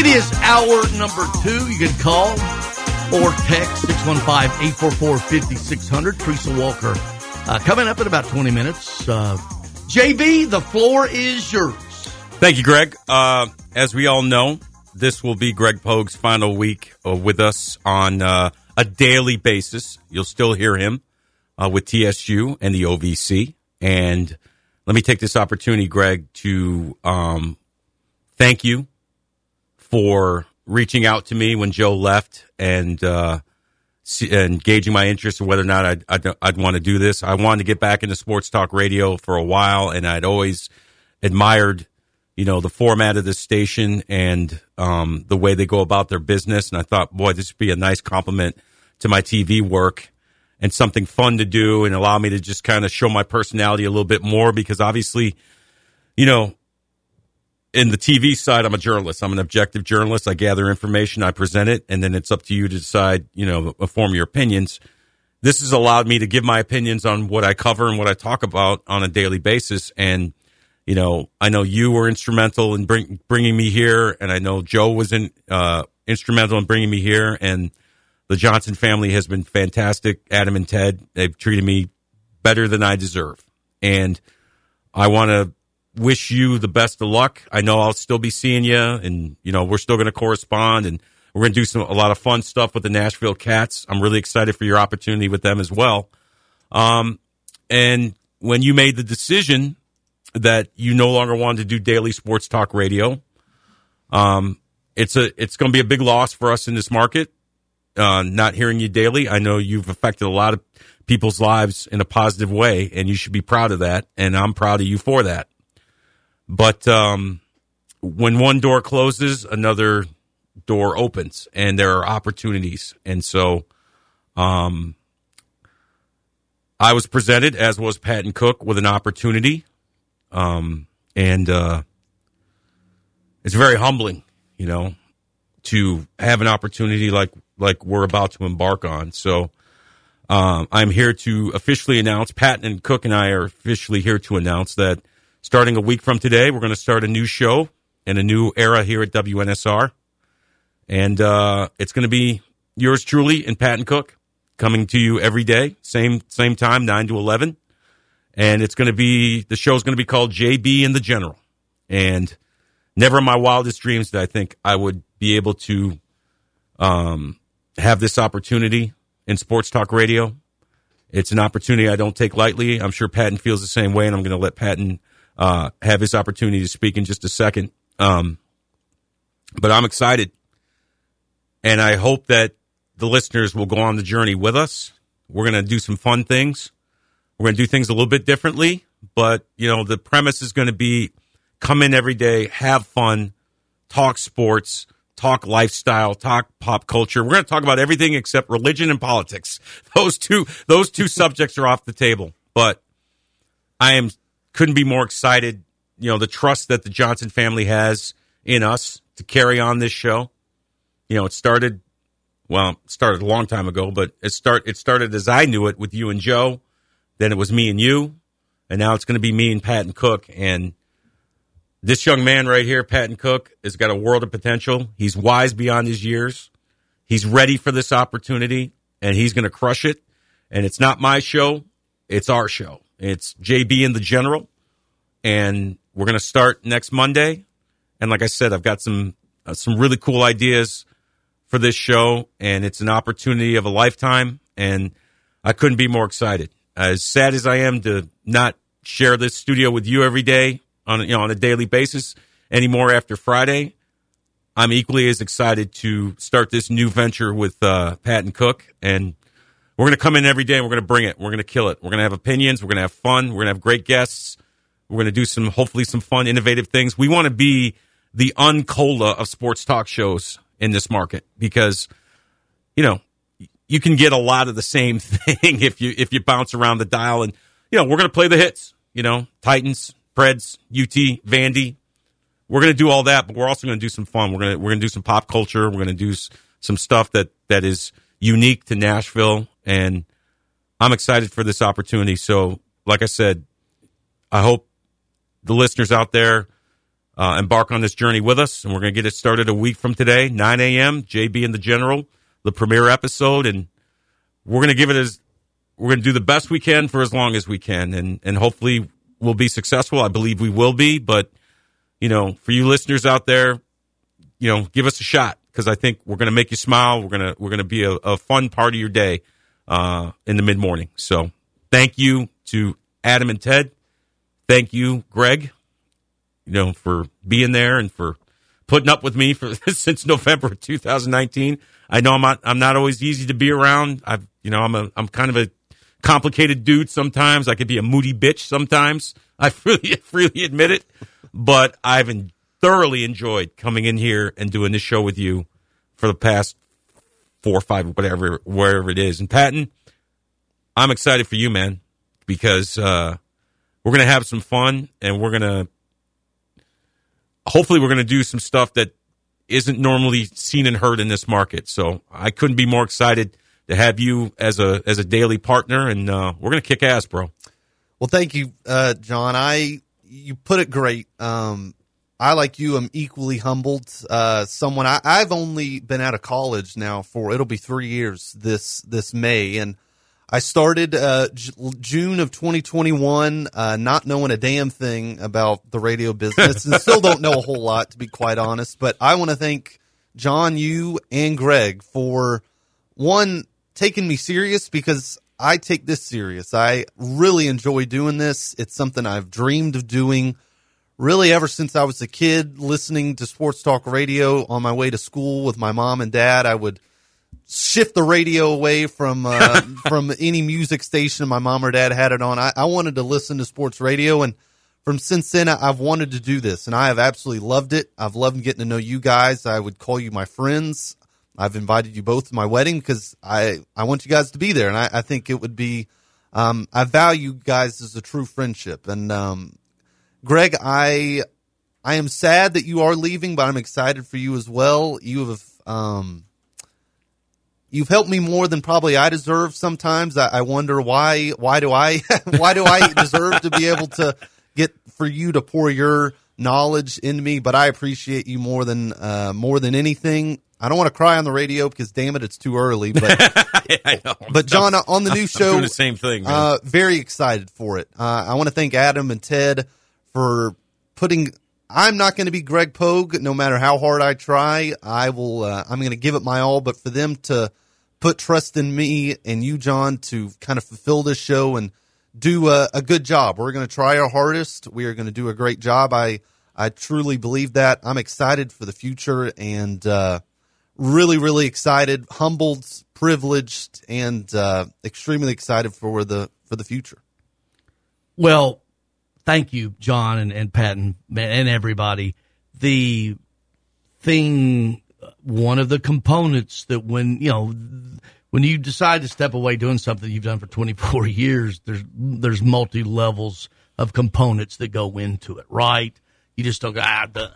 S6: It is hour number two. You can call or text 615-844-5600. Teresa Walker uh, coming up in about 20 minutes. Uh, JB, the floor is yours.
S7: Thank you, Greg. Uh, as we all know, this will be Greg Pogue's final week uh, with us on uh, a daily basis. You'll still hear him uh, with TSU and the OVC. And let me take this opportunity, Greg, to um, thank you for reaching out to me when Joe left and uh, gauging my interest in whether or not I'd, I'd, I'd want to do this. I wanted to get back into sports talk radio for a while, and I'd always admired, you know, the format of this station and um, the way they go about their business. And I thought, boy, this would be a nice compliment to my TV work and something fun to do and allow me to just kind of show my personality a little bit more because obviously, you know, in the TV side, I'm a journalist. I'm an objective journalist. I gather information, I present it, and then it's up to you to decide, you know, form your opinions. This has allowed me to give my opinions on what I cover and what I talk about on a daily basis. And, you know, I know you were instrumental in bring, bringing me here, and I know Joe was in, uh, instrumental in bringing me here. And the Johnson family has been fantastic. Adam and Ted, they've treated me better than I deserve. And I want to wish you the best of luck. I know I'll still be seeing you, and you know we're still going to correspond, and we're going to do some a lot of fun stuff with the Nashville Cats. I'm really excited for your opportunity with them as well. Um, and when you made the decision that you no longer wanted to do daily sports talk radio, um, it's a it's going to be a big loss for us in this market. Uh, not hearing you daily, I know you've affected a lot of people's lives in a positive way, and you should be proud of that. And I'm proud of you for that. But um, when one door closes, another door opens, and there are opportunities. And so, um, I was presented, as was Patton Cook, with an opportunity, um, and uh, it's very humbling, you know, to have an opportunity like like we're about to embark on. So. Um, I'm here to officially announce, Patton and Cook and I are officially here to announce that starting a week from today, we're going to start a new show and a new era here at WNSR. And uh, it's going to be yours truly and Patton Cook coming to you every day, same same time, 9 to 11. And it's going to be, the show's going to be called JB and the General. And never in my wildest dreams did I think I would be able to um, have this opportunity in sports talk radio. It's an opportunity I don't take lightly. I'm sure Patton feels the same way, and I'm going to let Patton uh, have his opportunity to speak in just a second. Um, but I'm excited, and I hope that the listeners will go on the journey with us. We're going to do some fun things. We're going to do things a little bit differently, but you know the premise is going to be come in every day, have fun, talk sports, talk lifestyle, talk pop culture. We're going to talk about everything except religion and politics. Those two, those two subjects are off the table. But I am couldn't be more excited. You know, the trust that the Johnson family has in us to carry on this show. You know, it started well, it started a long time ago, but it start it started as I knew it with you and Joe. Then it was me and you, and now it's going to be me and Pat and Cook. And this young man right here, Patton Cook, has got a world of potential. He's wise beyond his years. He's ready for this opportunity, and he's going to crush it. And it's not my show; it's our show. It's JB and the General, and we're going to start next Monday. And like I said, I've got some uh, some really cool ideas for this show, and it's an opportunity of a lifetime. And I couldn't be more excited. As sad as I am to not share this studio with you every day on you know on a daily basis anymore after Friday, I'm equally as excited to start this new venture with uh, and Cook, and we're going to come in every day and we're going to bring it. We're going to kill it. We're going to have opinions. We're going to have fun. We're going to have great guests. We're going to do some hopefully some fun, innovative things. We want to be the uncola of sports talk shows in this market because you know you can get a lot of the same thing if you if you bounce around the dial and you know we're going to play the hits you know titans preds ut vandy we're going to do all that but we're also going to do some fun we're going to we're going to do some pop culture we're going to do some stuff that that is unique to nashville and i'm excited for this opportunity so like i said i hope the listeners out there uh, embark on this journey with us, and we're going to get it started a week from today, 9 a.m. JB and the General, the premiere episode, and we're going to give it as we're going to do the best we can for as long as we can, and and hopefully we'll be successful. I believe we will be, but you know, for you listeners out there, you know, give us a shot because I think we're going to make you smile. We're gonna we're to be a, a fun part of your day uh, in the mid morning. So thank you to Adam and Ted. Thank you, Greg you know, for being there and for putting up with me for since November of 2019. I know I'm not, I'm not always easy to be around. I've, you know, I'm a, I'm kind of a complicated dude sometimes. I could be a moody bitch sometimes. I freely, freely admit it, but I've en- thoroughly enjoyed coming in here and doing this show with you for the past four or five, whatever, wherever it is. And Patton, I'm excited for you, man, because, uh, we're going to have some fun and we're going to hopefully we're going to do some stuff that isn't normally seen and heard in this market. So I couldn't be more excited to have you as a as a daily partner, and uh, we're going to kick ass, bro.
S8: Well, thank you, uh, Jon. I you put it great. Um, I like you am equally humbled. Uh, someone I, I've only been out of college now for it'll be three years this this May, and I started uh, J- June of 2021, uh, not knowing a damn thing about the radio business, and still don't know a whole lot to be quite honest. But I want to thank Jon, you, and Greg for one taking me serious because I take this serious. I really enjoy doing this. It's something I've dreamed of doing really ever since I was a kid, listening to sports talk radio on my way to school with my mom and dad. I would shift the radio away from uh, from any music station my mom or dad had it on. I, I wanted to listen to sports radio, and from since then I've wanted to do this, and I have absolutely loved it. I've loved getting to know you guys. I would call you my friends. I've invited you both to my wedding because I I want you guys to be there, and I, I think it would be. Um, I value guys as a true friendship, and um, Greg, I I am sad that you are leaving, but I'm excited for you as well. You have um, you've helped me more than probably I deserve. Sometimes I, I wonder why why do I why do I deserve to be able to get for you to pour your knowledge into me? But I appreciate you more than uh, more than anything. I don't want to cry on the radio because damn it, it's too early. But
S7: I know.
S8: but Jon, on the new show,
S7: the same thing.
S8: Uh, very excited for it. Uh, I want to thank Adam and Ted for putting. I'm not going to be Greg Pogue, no matter how hard I try. I will. Uh, I'm going to give it my all. But for them to put trust in me and you, Jon, to kind of fulfill this show and do a, a good job. We're going to try our hardest. We are going to do a great job. I I truly believe that. I'm excited for the future and uh, really, really excited, humbled, privileged, and uh, extremely excited for the for the future.
S6: Well, thank you, Jon and, and Patton and everybody. The thing, one of the components that when, you know, when you decide to step away doing something you've done for 24 years, there's, there's multi levels of components that go into it, right? You just don't go, ah, duh.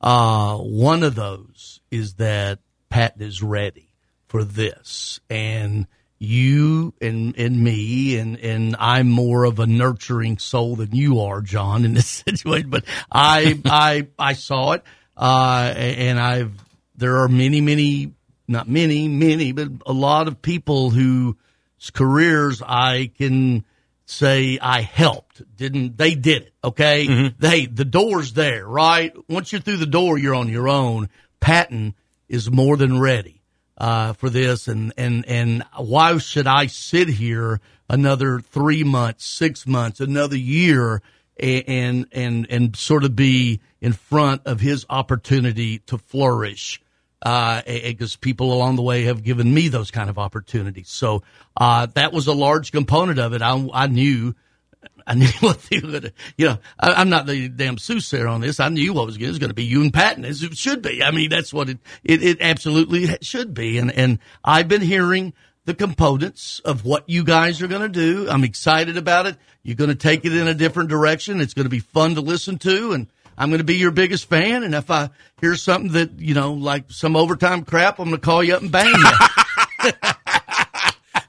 S6: Uh, one of those is that Patton is ready for this and you and and me and and I'm more of a nurturing soul than you are, Jon, in this situation. But I I I saw it, uh, and I've there are many many not many many but a lot of people whose careers I can say I helped. Didn't they did it? Okay, they the door's there, right? Once you're through the door, you're on your own. Patton is more than ready uh, for this, and and and why should I sit here another three months, six months, another year, and and and sort of be in front of his opportunity to flourish? Because people along the way have given me those kind of opportunities, so uh, that was a large component of it. I, I knew. I knew what they were going to, you know, I, I'm not the damn soothsayer on this. I knew what was, it was going to be you and Patton, as it should be. I mean, that's what it, it, it absolutely should be. And, and I've been hearing the components of what you guys are going to do. I'm excited about it. You're going to take it in a different direction. It's going to be fun to listen to. And I'm going to be your biggest fan. And if I hear something that, you know, like some overtime crap, I'm going to call you up and bang you.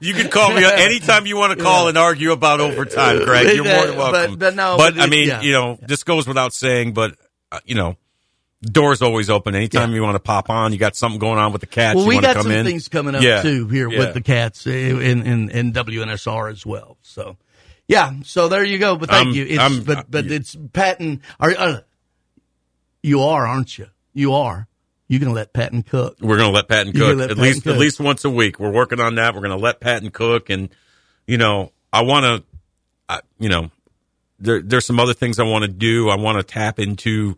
S7: You can call me anytime you want to call and argue about overtime, Greg. You're more than welcome.
S6: but no,
S7: but
S6: but
S7: I mean,
S6: yeah.
S7: you know, this goes without saying, but uh, you know, doors always open. Anytime you want to pop on, you got something going on with the cats.
S6: Well,
S7: you
S6: we got
S7: come
S6: some
S7: in.
S6: things coming up
S7: Yeah.
S6: too here
S7: Yeah.
S6: with the cats in, in in WNSR as well. So, yeah. So there you go. But thank you. It's,
S7: I'm-
S6: but but it's Patton. Are uh, you are, aren't you? You are. You're gonna let Patton cook.
S7: We're going to let Patton cook
S6: let
S7: at
S6: Patton
S7: least
S6: cook.
S7: at least once a week. We're working on that. We're going to let Patton cook, and you know, I want to, you know, there there's some other things I want to do. I want to tap into,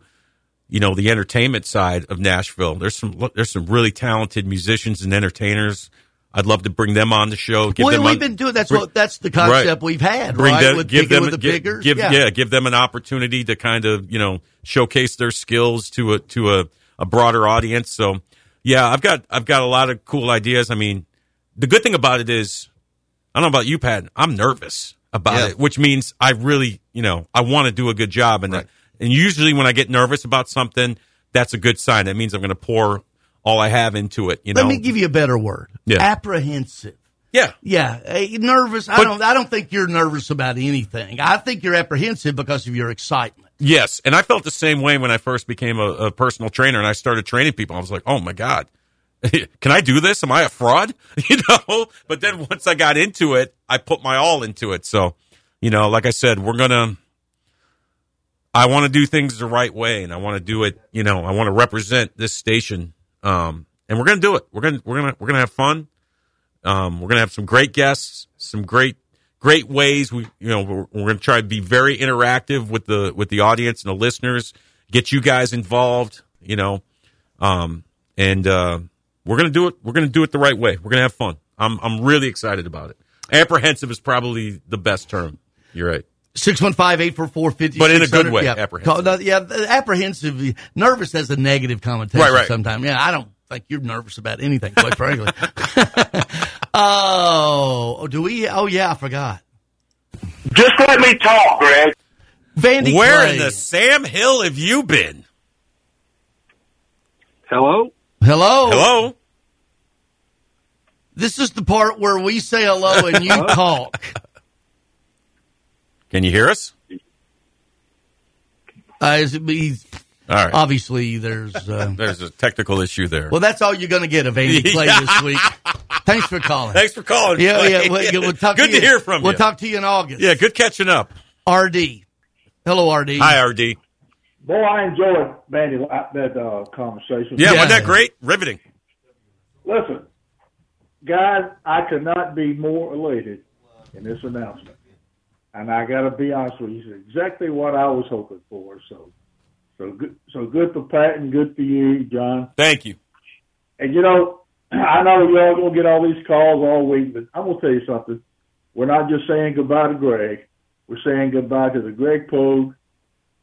S7: you know, the entertainment side of Nashville. There's some there's some really talented musicians and entertainers. I'd love to bring them on the show. Give
S6: well,
S7: them
S6: we've
S7: on-
S6: been doing that's
S7: bring-
S6: what that's the concept
S7: Right.
S6: we've had,
S7: Bring
S6: right?
S7: them,
S6: with
S7: give them,
S6: with the
S7: give,
S6: pickers.
S7: give-
S6: yeah.
S7: yeah, give them an opportunity to kind of you know showcase their skills to a to a, a broader audience. So yeah, I've got I've got a lot of cool ideas. I mean, the good thing about it is, I don't know about you, Pat. I'm nervous about
S8: Yeah.
S7: it, which means I really you know I want to do a good job, and and usually when I get nervous about something, that's a good sign. That means I'm going to pour all I have into it. You know,
S6: Let me give you a better word.
S7: Yeah.
S6: Apprehensive.
S7: Yeah.
S6: Yeah. eh, nervous. I don't I don't think you're nervous about anything. I think you're apprehensive because of your excitement.
S7: Yes, and I felt the same way when I first became a, a personal trainer and I started training people. I was like, "Oh my god, can I do this? Am I a fraud?" You know. But then once I got into it, I put my all into it. So, you know, like I said, we're gonna. I want to do things the right way, and I want to do it. You know, I want to represent this station, um, and we're gonna do it. We're gonna we're gonna we're gonna have fun. Um, we're gonna have some great guests, some great great ways. We you know we're, we're gonna try to be very interactive with the with the audience and the listeners. Get you guys involved. You know, um, and uh, we're gonna do it. We're gonna do it the right way. We're gonna have fun. I'm I'm really excited about it. Apprehensive is probably the best term. You're right.
S6: 615-844-5600.
S7: But in a good way,
S6: Yeah.
S7: apprehensive.
S6: Yeah, apprehensive. Nervous has a negative connotation
S7: Right, right.
S6: sometimes. Yeah, I don't think you're nervous about anything, quite frankly. oh, do we? Oh, yeah, I forgot.
S35: Just let me talk, Greg.
S6: Vandy
S7: Where
S6: Clay.
S7: in the Sam Hill have you been?
S35: Hello?
S6: Hello?
S7: Hello?
S6: This is the part where we say hello and you talk.
S7: Can you hear us?
S6: Uh, is it, he's,
S7: All right.
S6: Obviously, there's. Uh,
S7: There's a technical issue there.
S6: well, that's all you're going to get of Andy Clay this week. Thanks for calling.
S7: Thanks for calling.
S6: Yeah,
S7: Clay.
S6: yeah. We'll, we'll talk
S7: Good
S6: to,
S7: to
S6: you.
S7: hear from you.
S6: We'll talk to you in August.
S7: Yeah, good catching up.
S6: RD. Hello, RD.
S7: Hi, RD.
S36: Boy, I enjoyed Mandy that uh, conversation.
S7: Yeah, wasn't that great? Riveting.
S36: Listen, guys, I could not be more elated in this announcement. And I got to be honest with you, it's exactly what I was hoping for. So, so good, so good for Pat and good for you, Jon.
S7: Thank you.
S36: And you know, I know y'all gonna get all these calls all week, but I'm gonna tell you something. We're not just saying goodbye to Greg. We're saying goodbye to the Greg Pogue,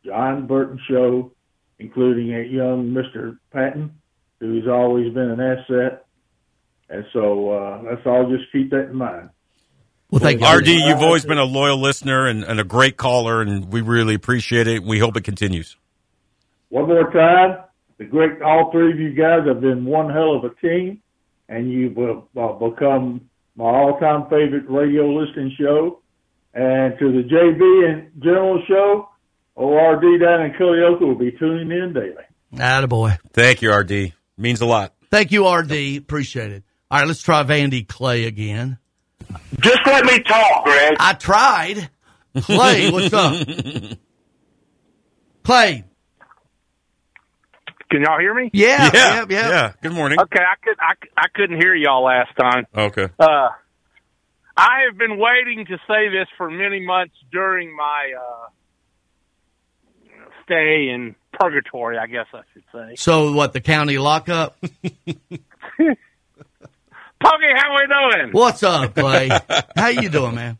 S36: Jon Burton show, including a young Mr. Patton, who's always been an asset. And so uh, let's all just keep that in mind.
S6: Well, thank you.
S7: RD, you've always been a loyal listener and, and a great caller, and we really appreciate it. We hope it continues.
S36: One more time, the great, all three of you guys have been one hell of a team, and you've uh, uh, become my all-time favorite radio listening show, and to the JB and General show. ORD down in Culleoka will be tuning in daily.
S6: Attaboy.
S7: Thank you, RD. Means a lot.
S6: Thank you, RD. Appreciate it. All right, let's try Vandy Clay again.
S35: Just let me talk, Greg.
S6: I tried. Clay, what's up? Clay.
S37: Can y'all hear me?
S6: Yeah,
S7: yeah, yeah. Good morning.
S37: Okay, I could I, I couldn't hear y'all last time.
S7: Okay.
S37: Uh, I have been waiting to say this for many months during my uh, stay in purgatory. I guess I should say.
S6: So what? The county lockup?
S37: Puggy, how we doing?
S6: What's up, Clay? How you doing, man?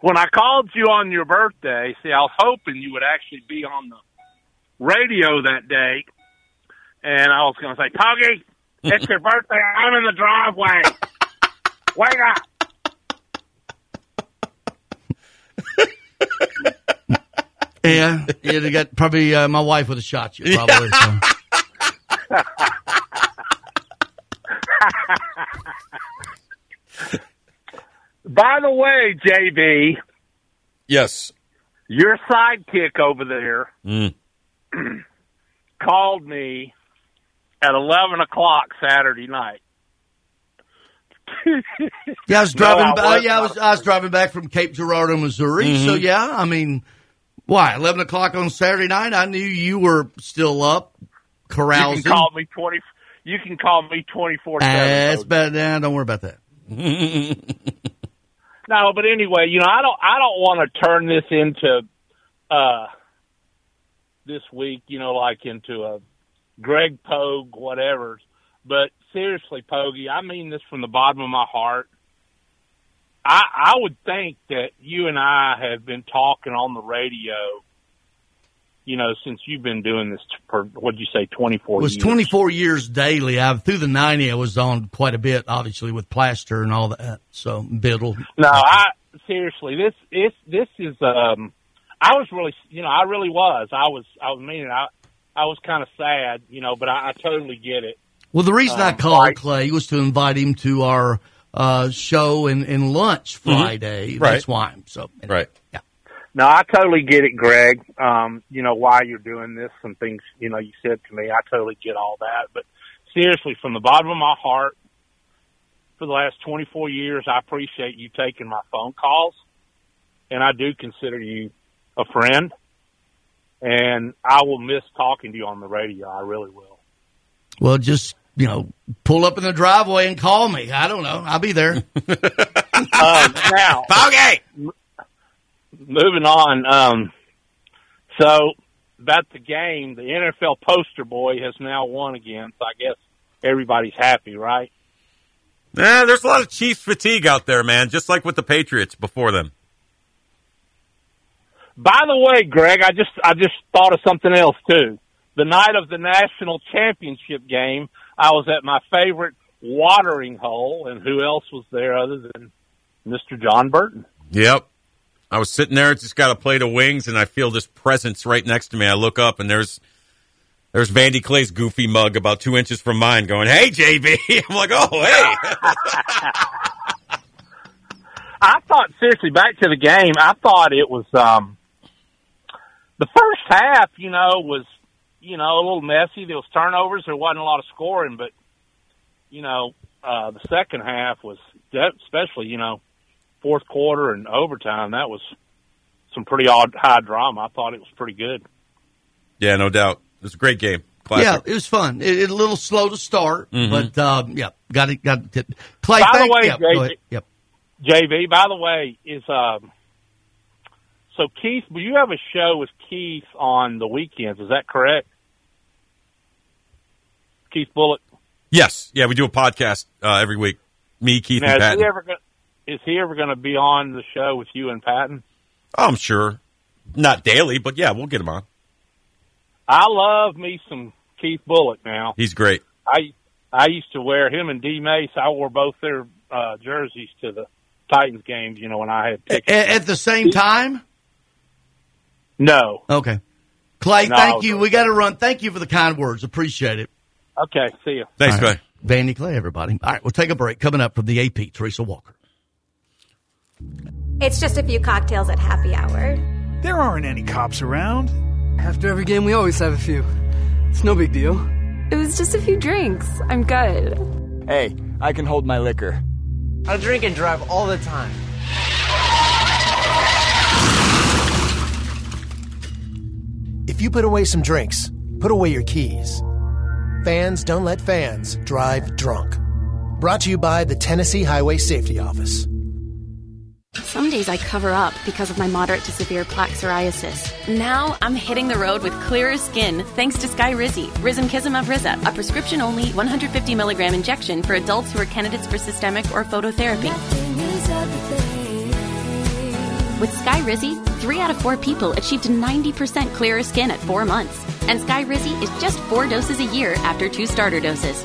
S37: When I called you on your birthday, see, I was hoping you would actually be on the radio that day, and I was going to say, Puggy, it's your birthday. I'm in the driveway. Wake up.
S6: Yeah, you'd got probably uh, my wife would have shot you. Probably. so.
S37: By the way, JB,
S7: Yes.
S37: your sidekick over there
S7: Mm.
S37: called me at 11 o'clock Saturday night.
S6: Yeah, I was
S37: No,
S6: driving. By,
S37: was
S6: yeah, I was. I was driving back from Cape Girardeau, Missouri. So
S7: Mhm.
S6: yeah, I mean, why eleven o'clock on Saturday night? I knew you were still up,
S37: You can call me 20. You can call me 24
S6: That's
S37: 7.
S6: bad. Nah, don't worry about that.
S37: No, but anyway, you know, I don't. I don't want to turn this into uh this week. You know, like into a Greg Pogue, whatever. But seriously, Pogie, I mean this from the bottom of my heart. I I would think that you and I have been talking on the radio. You know, since you've been doing this for what'd you say, twenty four
S6: It was
S37: years?
S6: 24 years daily. I through the 90, I was on quite a bit, obviously with plaster and all that. So Biddle.
S37: No, I seriously, this this this is um I was really you know, I really was. I was I was meaning I I was kind of sad, you know, but I, I totally get it.
S6: Well, the reason I
S37: Um,
S6: called
S37: right.
S6: Clay was to invite him to our uh, show and, and lunch Friday.
S37: Mm-hmm. Right.
S6: That's why. I'm, so
S7: right.
S6: Yeah.
S37: No, I totally get it, Greg. Um, you know, why you're doing this, some things, you know, you said to me, I totally get all that. But seriously, from the bottom of my heart, for the last 24 years, I appreciate you taking my phone calls. And I do consider you a friend. And I will miss talking to you on the radio. I really will.
S6: Well, just you know, pull up in the driveway and call me. I don't know. I'll be there.
S37: um, now,
S7: Bogey.
S37: Moving on. Um, so about the game, the NFL poster boy has now won again. So I guess everybody's happy, right?
S7: Yeah, there's a lot of Chiefs fatigue out there, man. Just like with the Patriots before them.
S37: By the way, Greg, I just I just thought of something else too. The night of the national championship game, I was at my favorite watering hole, and who else was there other than Mr. Jon Burton?
S7: Yep. I was sitting there, just got a plate of wings, and I feel this presence right next to me. I look up, and there's there's Vandy Clay's goofy mug about two inches from mine, going, "Hey, JB." I'm like, "Oh, hey."
S37: I thought seriously back to the game. I thought it was um the first half. You know, was you know a little messy. There was turnovers. There wasn't a lot of scoring, but you know uh the second half was de- especially you know fourth quarter and overtime. That was some pretty odd high drama. I thought it was pretty good.
S7: yeah, no doubt. It was a great game.
S6: Yeah, it was fun. It, it a little slow to start,
S7: Mhm.
S6: but um, yeah, got it. Got it. Clay,
S37: By the way,
S6: yeah, go
S37: JJ
S6: ahead. Yep.
S37: JV, by the way, is um so Keith, will you have a show with Keith on the weekends? Is that correct? Keith Bulluck.
S7: Yes, yeah, we do a podcast uh, every week. Me, Keith,
S37: Now,
S7: and
S37: is
S7: Patton.
S37: he ever gonna, is he ever going to be on the show with you and Patton?
S7: I'm sure. Not daily, but yeah, we'll get him on.
S37: I love me some Keith Bulluck. Now
S7: He's great.
S37: I I used to wear him and D Mace. I wore both their uh, jerseys to the Titans games. You know when I had
S6: A-
S37: tickets.
S6: a- at the same time.
S37: No.
S6: Okay. Clay,
S37: No,
S6: thank you. We got to run. Thank you for the kind words. Appreciate it.
S37: Okay. See you.
S7: Thanks,
S6: All
S7: Clay.
S6: right. Vandy Clay, everybody. All right, we'll take a break. Coming up from the AP, Teresa Walker.
S32: It's just a few cocktails at happy hour.
S38: There aren't any cops around. After every game, we always have a few. It's no big deal.
S32: It was just a few drinks. I'm good.
S39: Hey, I can hold my liquor.
S40: I drink and drive all the time.
S41: If you put away some drinks, put away your keys. Fans don't let fans drive drunk. Brought to you by the Tennessee Highway Safety Office.
S42: Some days I cover up because of my moderate to severe plaque psoriasis. Now I'm hitting the road with clearer skin thanks to Skyrizi, Risankizumab-rzaa, a prescription-only 150 milligram injection for adults who are candidates for systemic or phototherapy. With Skyrizi, three out of four people achieved 90% clearer skin at four months. And Skyrizi is just four doses a year after two starter doses.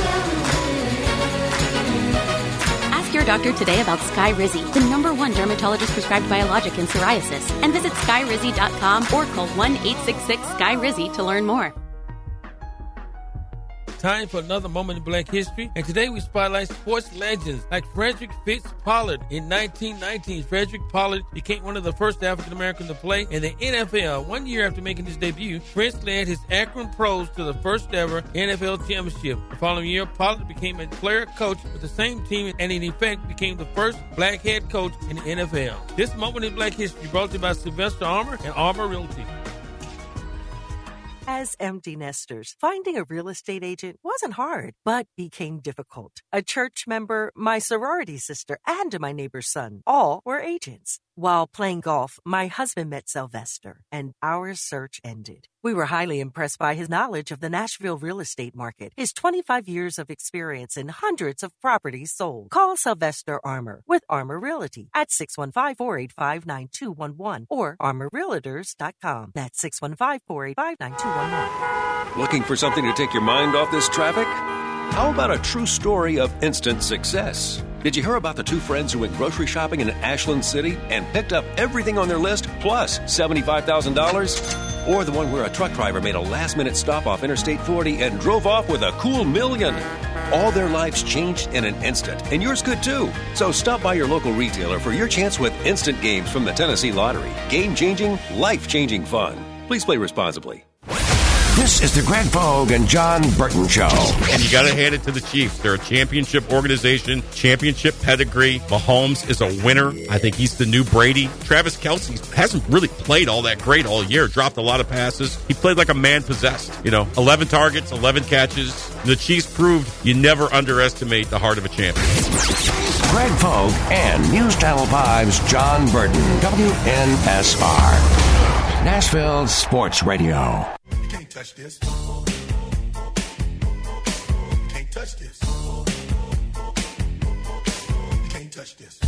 S42: Your doctor today about Skyrizi, the number one dermatologist prescribed biologic in psoriasis, and visit skyrizi.com or call 1 866 Skyrizi to learn more.
S36: Time for another moment in black history, and today we spotlight sports legends like Frederick Fritz Pollard. In 1919, Frederick Pollard became one of the first African Americans to play in the NFL. One year after making his debut, Prince led his Akron Pros to the first ever NFL championship. The following year, Pollard became a player coach with the same team and in effect became the first black head coach in the NFL. This moment in black history brought to you by Sylvester Armor and Armor Realty.
S43: As empty nesters, finding a real estate agent wasn't hard, but became difficult. A church member, my sorority sister, and my neighbor's son all were agents. While playing golf, my husband met Sylvester, and our search ended. We were highly impressed by his knowledge of the Nashville real estate market, his 25 years of experience in hundreds of properties sold. Call Sylvester Armor with Armor Realty at 615 485 9211 or armorrealtors.com. That's 615 485 9211.
S18: Looking for something to take your mind off this traffic? How about a true story of instant success? Did you hear about the two friends who went grocery shopping in Ashland City and picked up everything on their list plus $75,000? Or the one where a truck driver made a last minute stop off Interstate 40 and drove off with a cool million? All their lives changed in an instant, and yours could too. So stop by your local retailer for your chance with instant games from the Tennessee Lottery. Game changing, life changing fun. Please play responsibly.
S3: This is the Greg Pogue and Jon Burton Show.
S7: And you got to hand it to the Chiefs. They're a championship organization, championship pedigree. Mahomes is a winner. I think he's the new Brady. Travis Kelce hasn't really played all that great all year, dropped a lot of passes. He played like a man possessed. You know, 11 targets, 11 catches. The Chiefs proved you never underestimate the heart of a champion.
S3: Greg Pogue and News Channel 5's Jon Burton, WNSR. Nashville Sports Radio.
S44: You can't touch this. You can't touch this. You can't touch this.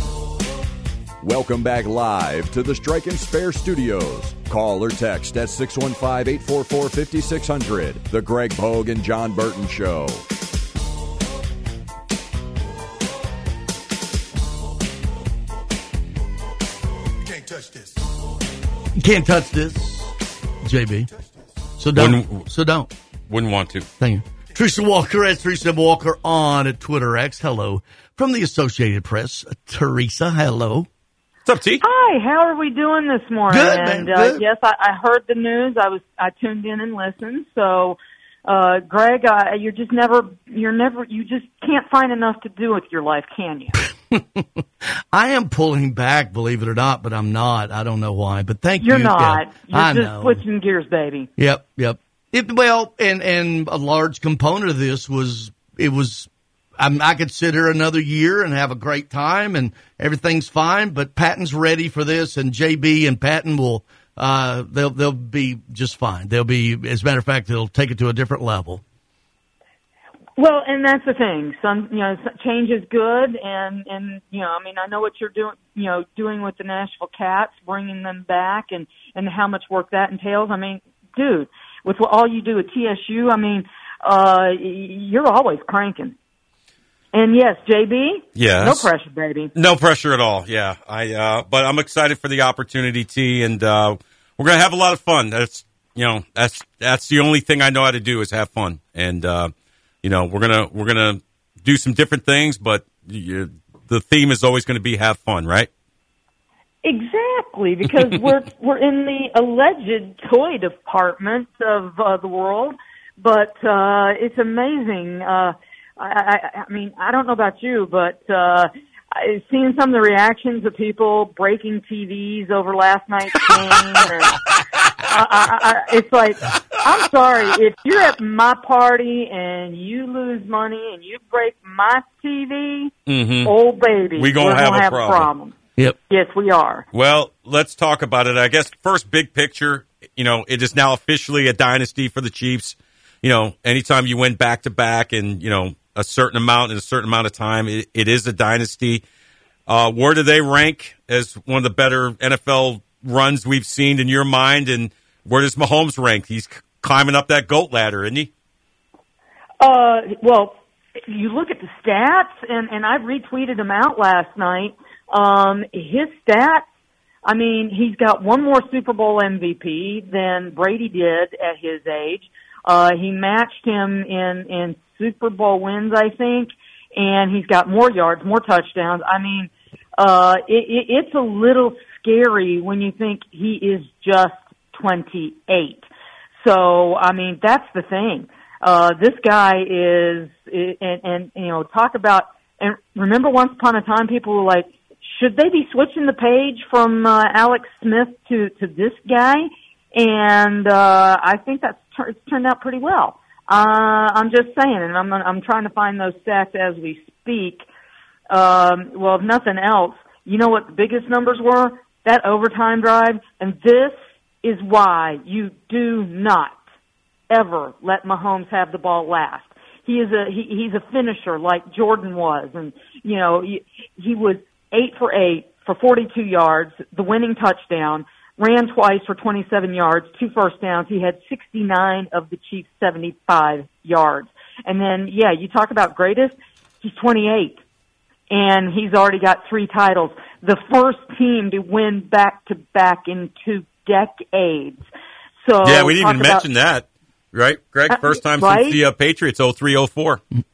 S15: Welcome back live to the Strike and Spare Studios. Call or text at 615 844 5600. The Greg Pogue and Jon Burton Show.
S44: You can't touch this.
S6: You can't touch this, JB. So don't.
S7: Wouldn't-
S6: so don't.
S7: Wouldn't want to.
S6: Thank you. Teresa Walker at Teresa Walker on at Twitter X. Hello. From the Associated Press, Teresa, hello.
S7: What's up, T?
S45: Hi, how are we doing this morning?
S6: Good, man,
S45: and uh,
S6: good.
S45: yes, I, I heard the news. I was I tuned in and listened. So, uh, Greg, uh, you're just never you're never you just can't find enough to do with your life, can you?
S6: I am pulling back, believe it or not, but I'm not. I don't know why, but thank
S45: You're
S6: you.
S45: not.
S6: Yeah,
S45: You're
S6: I
S45: just
S6: know.
S45: switching gears, baby.
S6: Yep, yep. It, well, and and a large component of this was it was. I'm, I could sit here another year and have a great time, and everything's fine. But Patton's ready for this, and JB and Patton will. Uh, they'll they'll be just fine. They'll be, as a matter of fact, they'll take it to a different level.
S45: Well, and that's the thing. Some, you know, change is good, and and you know, I mean, I know what you're doing, you know, doing with the Nashville Cats, bringing them back, and and how much work that entails. I mean, dude, with what all you do at TSU, I mean, uh, you're always cranking. And yes, JB,
S7: Yes.
S45: no pressure, baby.
S7: No pressure at all. Yeah, I. Uh, but I'm excited for the opportunity, T, and uh, we're gonna have a lot of fun. That's you know that's that's the only thing I know how to do is have fun, and uh, you know we're gonna we're gonna do some different things, but you, the theme is always going to be have fun, right?
S45: Exactly, because we're we're in the alleged toy department of uh, the world, but uh, it's amazing. Uh, I, I, I mean, I don't know about you, but uh, I've seen some of the reactions of people breaking TVs over last night's game. and, I, I, I, it's like, I'm sorry, if you're at my party and you lose money and you break my TV,
S7: Mhm.
S45: oh baby,
S7: We gonna
S45: we're
S7: have
S45: gonna
S7: a
S45: have
S7: problem.
S45: a problem.
S6: Yep.
S45: Yes, we are.
S7: Well, let's talk about it. I guess first big picture, you know, it is now officially a dynasty for the Chiefs. You know, anytime you win back to back and, you know, a certain amount in a certain amount of time, it, it is a dynasty. Uh, where do they rank as one of the better NFL runs we've seen in your mind? And where does Mahomes rank? He's climbing up that goat ladder, isn't he?
S45: Uh, well, you look at the stats, and and I retweeted them out last night. Um, his stats. I mean, he's got one more Super Bowl MVP than Brady did at his age. Uh, he matched him in in Super Bowl wins, I think, and he's got more yards, more touchdowns. I mean, uh, it, it, it's a little scary when you think he is just 28. So, I mean, that's the thing. Uh, this guy is, and, and, you know, talk about, and remember once upon a time people were like, should they be switching the page from, uh, Alex Smith to, to this guy? And, uh, I think that's it's turned out pretty well. Uh, I'm just saying, and I'm, I'm trying to find those stats as we speak. Um, well, if nothing else, you know what the biggest numbers were? That overtime drive. And this is why you do not ever let Mahomes have the ball last. He is a he, he's a finisher like Jordan was, and you know he, he was eight for eight for 42 yards, the winning touchdown. Ran twice for 27 yards, two first downs. He had 69 of the Chiefs' 75 yards. And then, yeah, you talk about greatest. He's 28 and he's already got three titles. The first team to win back to back in two decades. So
S7: yeah, we didn't even
S45: about-
S7: mention that, right, Greg?
S45: Uh,
S7: First time
S45: right?
S7: since the uh, Patriots 0304.
S45: and,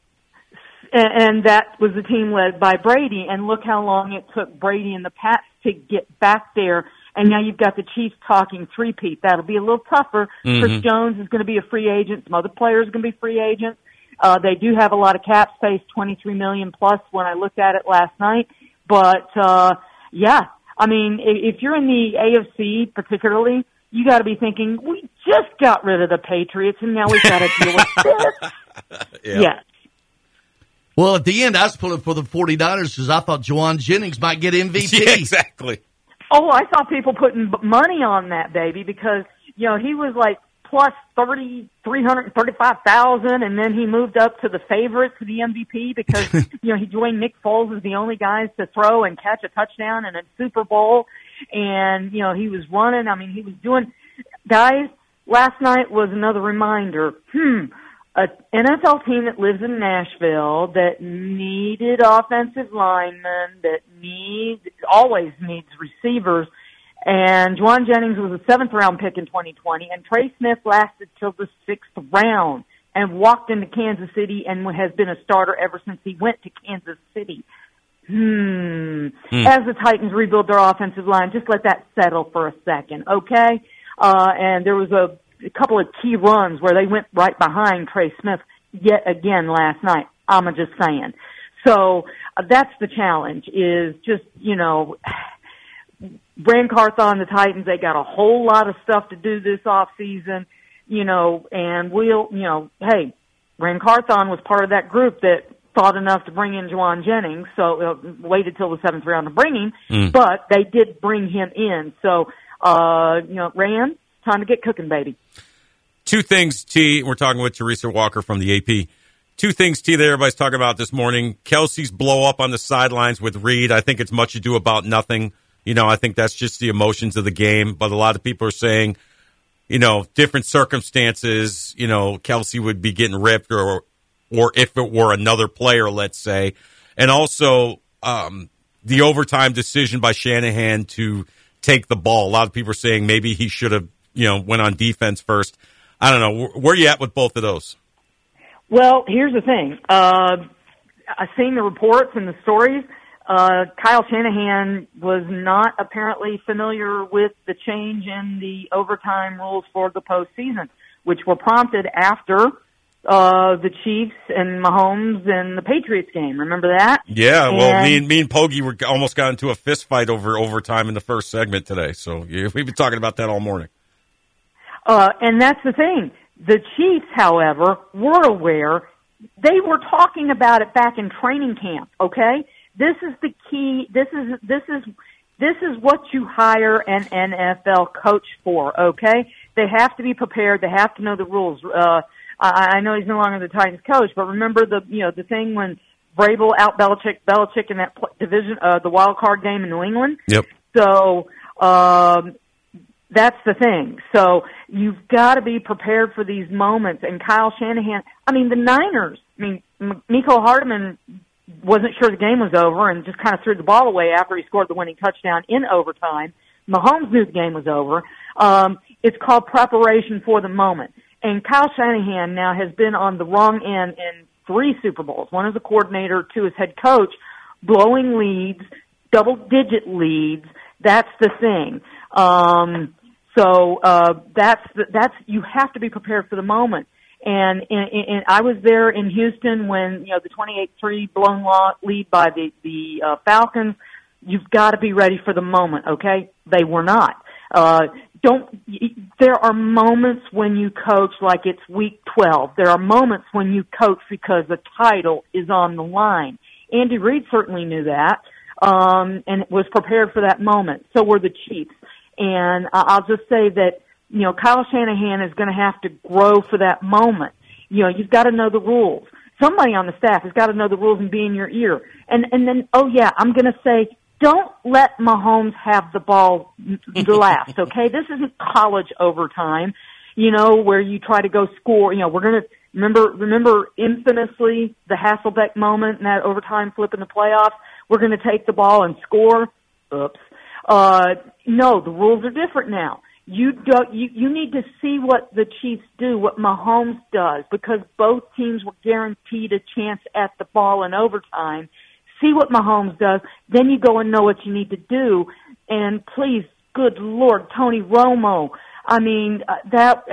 S45: and that was the team led by Brady. And look how long it took Brady and the Pats to get back there. And now you've got the Chiefs talking three-peat. That'll be a little tougher. Chris
S46: Mhm.
S45: Jones is going to be a free agent. Some other players are going to be free agents. Uh, they do have a lot of cap space, 23 million plus when I looked at it last night. But, uh, yeah, I mean, if, if you're in the AFC particularly, you got to be thinking, we just got rid of the Patriots and now we've got to deal with this. Yes.
S6: Well, at the end, I was pulling for the 49ers because I thought Jauan Jennings might get MVP.
S7: Yeah, exactly.
S45: Oh, I saw people putting money on that baby because you know he was like plus thirty three hundred thirty five thousand, and then he moved up to the favorite to the MVP because you know he joined Nick Foles as the only guys to throw and catch a touchdown in a Super Bowl, and you know he was running. I mean, he was doing. Guys, last night was another reminder. Hmm. A NFL team that lives in Nashville that needed offensive linemen, that needs always needs receivers, and Jauan Jennings was a seventh round pick in 2020, and Trey Smith lasted till the sixth round and walked into Kansas City and has been a starter ever since he went to Kansas City. Hmm.
S46: Hmm.
S45: As the Titans rebuild their offensive line, just let that settle for a second, okay? Uh, and there was a, a couple of key runs where they went right behind Trey Smith yet again last night. I'm just saying. So uh, that's the challenge is just, you know, Ran Carthon, the Titans, they got a whole lot of stuff to do this off season, you know, and we'll, you know, hey, Ran Carthon was part of that group that thought enough to bring in Jauan Jennings, so uh, waited till the seventh round to bring him,
S7: Mm.
S45: but they did bring him in. So, uh, you know, Ran, time to get cooking, baby.
S7: Two things, T. We're talking with Teresa Walker from the AP. two things, T, that everybody's talking about this morning. Kelce's blow up on the sidelines with Reid. I think it's much ado about nothing. You know, I think that's just the emotions of the game. But a lot of people are saying, you know, different circumstances, you know, Kelce would be getting ripped or, or if it were another player, let's say. And also, um, the overtime decision by Shanahan to take the ball. A lot of people are saying maybe he should have, you know, went on defense first. I don't know. Where are you at with both of those?
S45: Well, here's the thing. Uh, I've seen the reports and the stories. Uh, Kyle Shanahan was not apparently familiar with the change in the overtime rules for the postseason, which were prompted after uh, the Chiefs and Mahomes and the Patriots game. Remember that?
S7: Yeah. Well, me and me and Pogi were almost got into a fist fight over overtime in the first segment today. So yeah, we've been talking about that all morning.
S45: Uh, and that's the thing. The Chiefs, however, were aware. They were talking about it back in training camp. Okay, this is the key. This is this is this is what you hire an NFL coach for. Okay, they have to be prepared. They have to know the rules. Uh, I, I know he's no longer the Titans coach, but remember the you know the thing when Vrabel out Belichick Belichick in that division uh, the wild card game in New England.
S7: Yep.
S45: So um, that's the thing. So you've got to be prepared for these moments. And Kyle Shanahan, I mean, the Niners, I mean, Mecole Hardman wasn't sure the game was over and just kind of threw the ball away after he scored the winning touchdown in overtime. Mahomes knew the game was over. Um, it's called preparation for the moment. And Kyle Shanahan now has been on the wrong end in three Super Bowls. One as a coordinator, two as head coach, blowing leads, double digit leads. That's the thing. Um, so uh, that's that's you have to be prepared for the moment. And, and, and I was there in Houston when you know the 28-3 blown lead by the the uh, Falcons. You've got to be ready for the moment. Okay, they were not. Uh, don't. There are moments when you coach like it's week 12. There are moments when you coach because the title is on the line. Andy Reid certainly knew that um, and was prepared for that moment. So were the Chiefs. And I'll just say that, you know, Kyle Shanahan is going to have to grow for that moment. You know, you've got to know the rules. Somebody on the staff has got to know the rules and be in your ear. And, and then, oh yeah, I'm going to say, don't let Mahomes have the ball last, okay? This isn't college overtime, you know, where you try to go score. You know, we're going to, remember, remember infamously the Hasselbeck moment and that overtime flip in the playoffs? We're going to take the ball and score. Oops. Uh, no, the rules are different now. You don't, you, you need to see what the Chiefs do, what Mahomes does, because both teams were guaranteed a chance at the ball in overtime. See what Mahomes does, then you go and know what you need to do. And please, good Lord, Tony Romo. I mean, uh, that,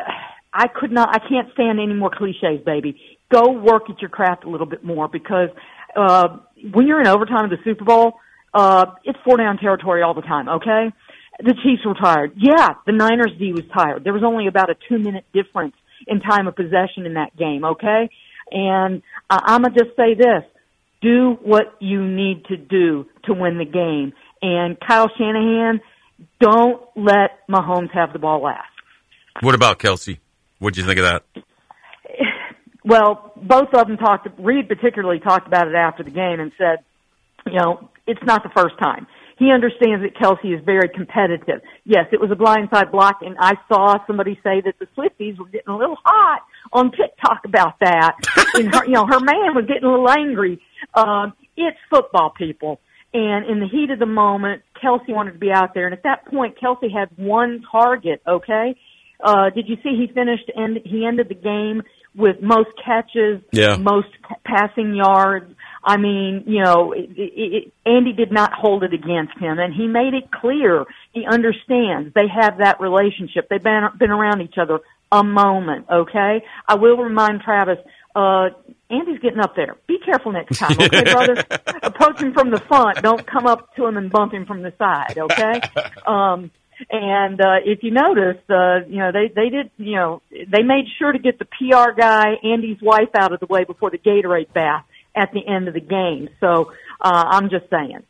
S45: I could not, I can't stand any more cliches, baby. Go work at your craft a little bit more because, uh, when you're in overtime of the Super Bowl, uh, it's four down territory all the time, okay? The Chiefs were tired. Yeah, the Niners D was tired. There was only about a two minute difference in time of possession in that game, okay? And uh, I'm gonna just say this. Do what you need to do to win the game. And Kyle Shanahan, don't let Mahomes have the ball last.
S7: What about Kelce? What'd you think of that?
S45: Well, both of them talked, Reid particularly talked about it after the game and said, you know, it's not the first time. He understands that Kelce is very competitive. Yes, it was a blindside block, and I saw somebody say that the Swifties were getting a little hot on TikTok about that. and her, you know, her man was getting a little angry. Um, it's football, people. And in the heat of the moment, Kelce wanted to be out there. And at that point, Kelce had one target, okay? Uh, did you see he finished and he ended the game with most catches,
S7: yeah.
S45: most passing yards. I mean, you know, it, it, it, Andy did not hold it against him, and he made it clear he understands they have that relationship. They've been been around each other a moment. Okay, I will remind Travis. Uh, Andy's getting up there. Be careful next time, okay, brother? Approach him from the front. Don't come up to him and bump him from the side, okay? Um, and uh, if you notice, uh, you know they they did you know they made sure to get the PR guy Andy's wife out of the way before the Gatorade bath at the end of the game. So uh, I'm just saying.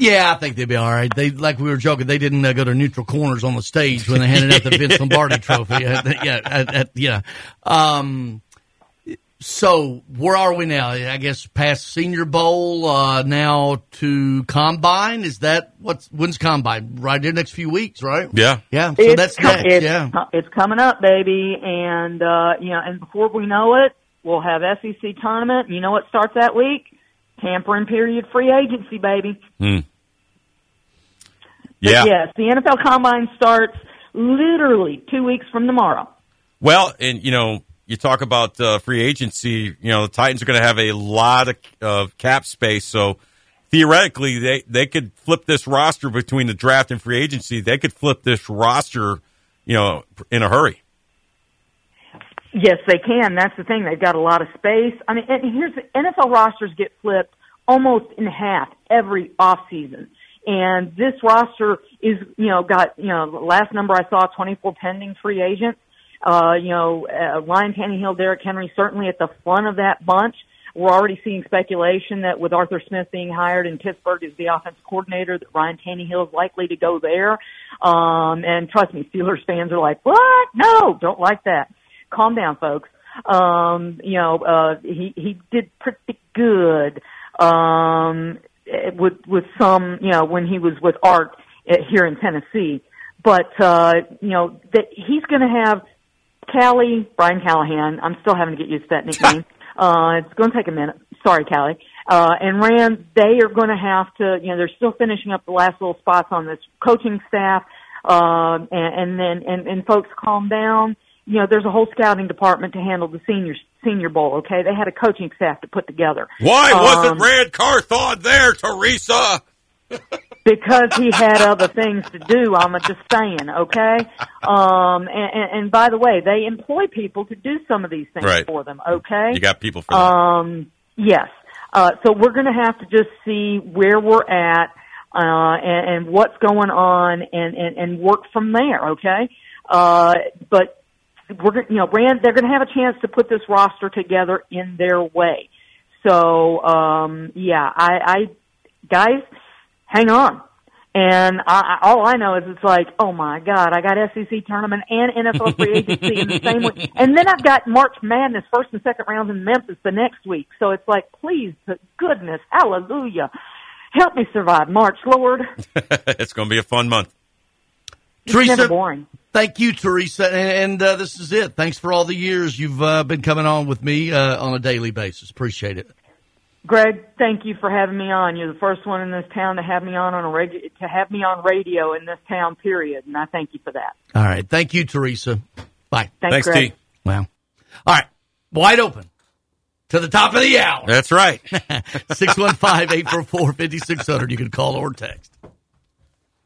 S6: Yeah, I think they'd be all right. They like we were joking. They didn't uh, go to neutral corners on the stage when they handed out the Vince Lombardi Trophy. yeah, at, at, yeah. Um, So where are we now? I guess past Senior Bowl, uh, now to Combine. Is that what's when's Combine? Right in the next few weeks, right?
S7: Yeah,
S6: yeah. So
S45: it's
S6: that's
S45: com-
S6: next.
S45: It's,
S6: yeah.
S45: it's coming up, baby, and uh, you know, and before we know it, we'll have SEC tournament. You know what starts that week? Tampering period, free agency, baby.
S7: Hmm.
S45: But
S7: Yeah.
S45: yes, the NFL Combine starts literally two weeks from tomorrow.
S7: Well, and you know, you talk about uh, free agency. You know, the Titans are going to have a lot of, of cap space, so theoretically, they they could flip this roster between the draft and free agency. They could flip this roster, you know, in a hurry.
S45: Yes, they can. That's the thing. They've got a lot of space. I mean, and here's the NFL rosters get flipped almost in half every off season. And this roster is, you know, got, you know, last number I saw, 24 pending free agents. Uh, you know, uh, Ryan Tannehill, Derrick Henry, certainly at the front of that bunch. We're already seeing speculation that with Arthur Smith being hired in Pittsburgh as the offensive coordinator, that Ryan Tannehill is likely to go there. Um, and trust me, Steelers fans are like, what? No, don't like that. Calm down, folks. Um, you know, uh, he, he did pretty good, um, with, with some, you know, when he was with Art eh, here in Tennessee. But, uh, you know, that he's going to have Callie, Brian Callahan. I'm still having to get used to that nickname. uh, it's going to take a minute. Sorry, Callie. Uh, and Ran, they are going to have to, you know, they're still finishing up the last little spots on this coaching staff. Um, and, and then, and, and folks calm down. You know, there's a whole scouting department to handle the senior, senior bowl, okay? They had a coaching staff to put together.
S7: Why wasn't
S45: Um,
S7: Ran Carthon there, Teresa?
S45: because he had other things to do. I'm just saying, okay. Um, and, and, and by the way, they employ people to do some of these things
S7: Right.
S45: for them. Okay,
S7: You got people for that.
S45: Um, yes. Uh, so we're going to have to just see where we're at uh, and, and what's going on, and, and and work from there. Okay. Uh, but we're you know, Ran, they're going to have a chance to put this roster together in their way. So um, yeah, I, I guys, hang on. And I, I, all I know is it's like, oh my God, I got SEC tournament and NFL free agency in the same week. And then I've got March Madness first and second rounds in Memphis the next week. So it's like, please, goodness, hallelujah. Help me survive March, Lord.
S7: it's going to be a fun month.
S45: It's
S6: Teresa,
S45: never boring.
S6: Thank you, Teresa. And, and uh, this is it. Thanks for all the years you've uh, been coming on with me uh, on a daily basis. Appreciate it.
S45: Greg, thank you for having me on. You're the first one in this town to have me on on a reg- to have me on radio in this town. Period, and I thank you for that.
S6: All right. Thank you, Teresa. Bye.
S45: Thanks, Thanks, Greg. T.
S6: Wow. All right. Wide open to the top of the hour.
S7: That's right.
S6: 615-844-5600. You can call or text.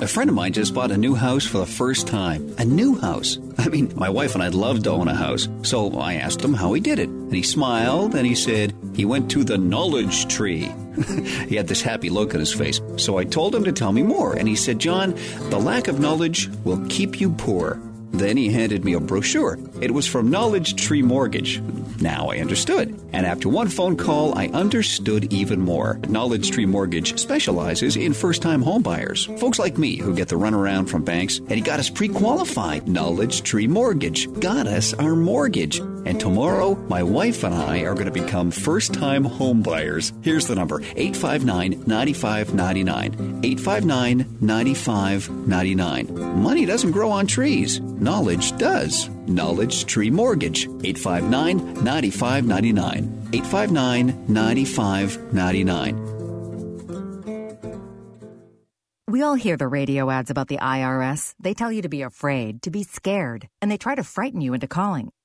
S46: A friend of mine just bought a new house for the first time. A new house. I mean, my wife and I'd love to own a house. So I asked him how he did it. And he smiled and he said he went to the knowledge tree. he had this happy look on his face. So I told him to tell me more. And he said, John, the lack of knowledge will keep you poor. Then he handed me a brochure. It was from Knowledge Tree Mortgage. Now I understood. And after one phone call, I understood even more. Knowledge Tree Mortgage specializes in first time homebuyers. Folks like me who get the runaround from banks, and he got us pre qualified. Knowledge Tree Mortgage got us our mortgage. And tomorrow, my wife and I are going to become first time homebuyers. Here's the number 859 9599. 859 9599. Money doesn't grow on trees, knowledge does. Knowledge Tree Mortgage. 859 9599. 859 9599.
S47: We all hear the radio ads about the IRS. They tell you to be afraid, to be scared, and they try to frighten you into calling.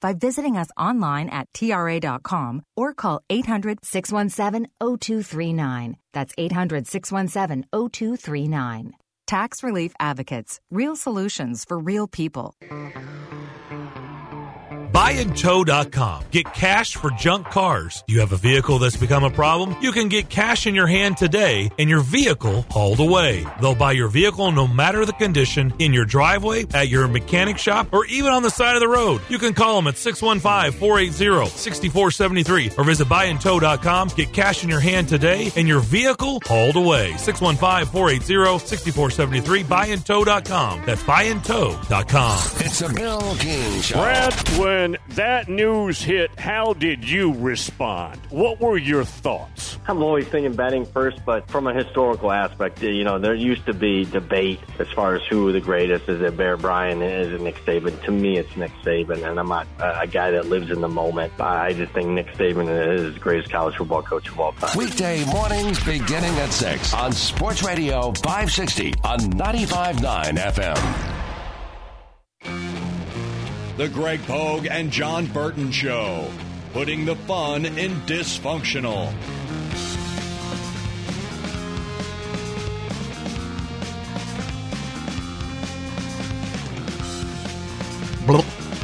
S47: by visiting us online at TRA.com or call 800 617 0239. That's 800 617 0239. Tax Relief Advocates. Real solutions for real people.
S13: Buyandtow.com. Get cash for junk cars. You have a vehicle that's become a problem? You can get cash in your hand today and your vehicle hauled away. They'll buy your vehicle no matter the condition in your driveway, at your mechanic shop, or even on the side of the road. You can call them at 615-480-6473 or visit buyandtow.com. Get cash in your hand today and your vehicle hauled away. 615-480-6473 buyandtow.com. That's buyandtow.com.
S3: It's a Bill King Show.
S48: Brad, when that news hit, how did you respond? What were your thoughts?
S49: I'm always thinking betting first, but from a historical aspect, you know, there used to be debate as far as who the greatest is. It Bear Bryant? Is it Nick Saban? To me, it's Nick Saban, and I'm not a guy that lives in the moment. I just think Nick Saban is the greatest college football coach of all time.
S3: Weekday mornings beginning at 6 on Sports Radio 560 on 95.9 FM.
S15: The Greg Pogue and Jon Burton Show, putting the fun in dysfunctional.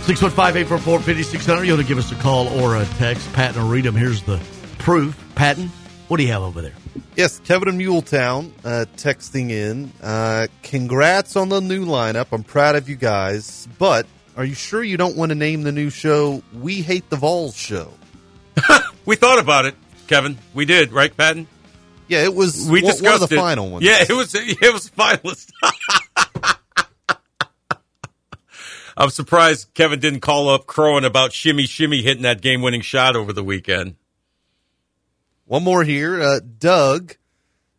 S6: Six one five eight four four fifty six hundred. You want to give us a call or a text. Patton will read them. Here's the proof. Patton, what do you have over there?
S8: Yes, Kevin in Muletown uh, texting in. Uh, congrats on the new lineup. I'm proud of you guys. But are you sure you don't want to name the new show We Hate the Vols Show?
S7: We thought about it, Kevin. We did, right, Patton?
S8: Yeah, it was
S7: We
S8: one,
S7: discussed
S8: one of the
S7: it.
S8: final ones.
S7: Yeah, it was. It was finalist. I'm surprised Kevin didn't call up crowing about shimmy shimmy hitting that game winning shot over the weekend.
S8: One more here. Uh, Doug,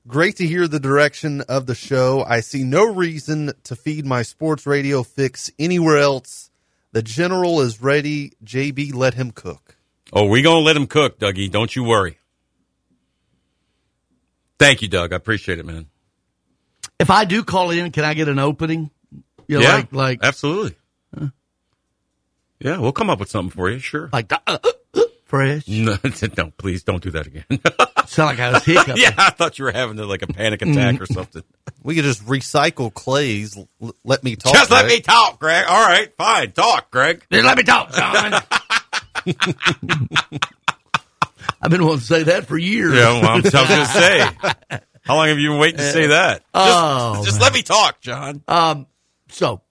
S8: great to hear the direction of the show. I see no reason to feed my sports radio fix anywhere else. The general is ready. JB, let him cook.
S7: Oh, we gonna let him cook, Dougie. Don't you worry. Thank you, Doug. I appreciate it, man.
S6: If I do call in, can I get an opening? You know,
S7: yeah,
S6: like like
S7: absolutely. Yeah, we'll come up with something for you. Sure.
S6: like uh, fresh.
S7: No, no, please don't do that again.
S6: Sound like I was hiccuping.
S7: yeah, I thought you were having like a panic attack or something.
S8: We could just recycle Clay's. L- let me talk.
S7: Just let
S8: Greg.
S7: me talk, Greg. All right, fine. Talk, Greg.
S6: Just let me talk, Jon. I've been wanting to say that for years.
S7: Yeah, well, I was going to say. How long have you been waiting to say that? Just,
S6: Oh,
S7: just let me talk, Jon.
S6: Um, so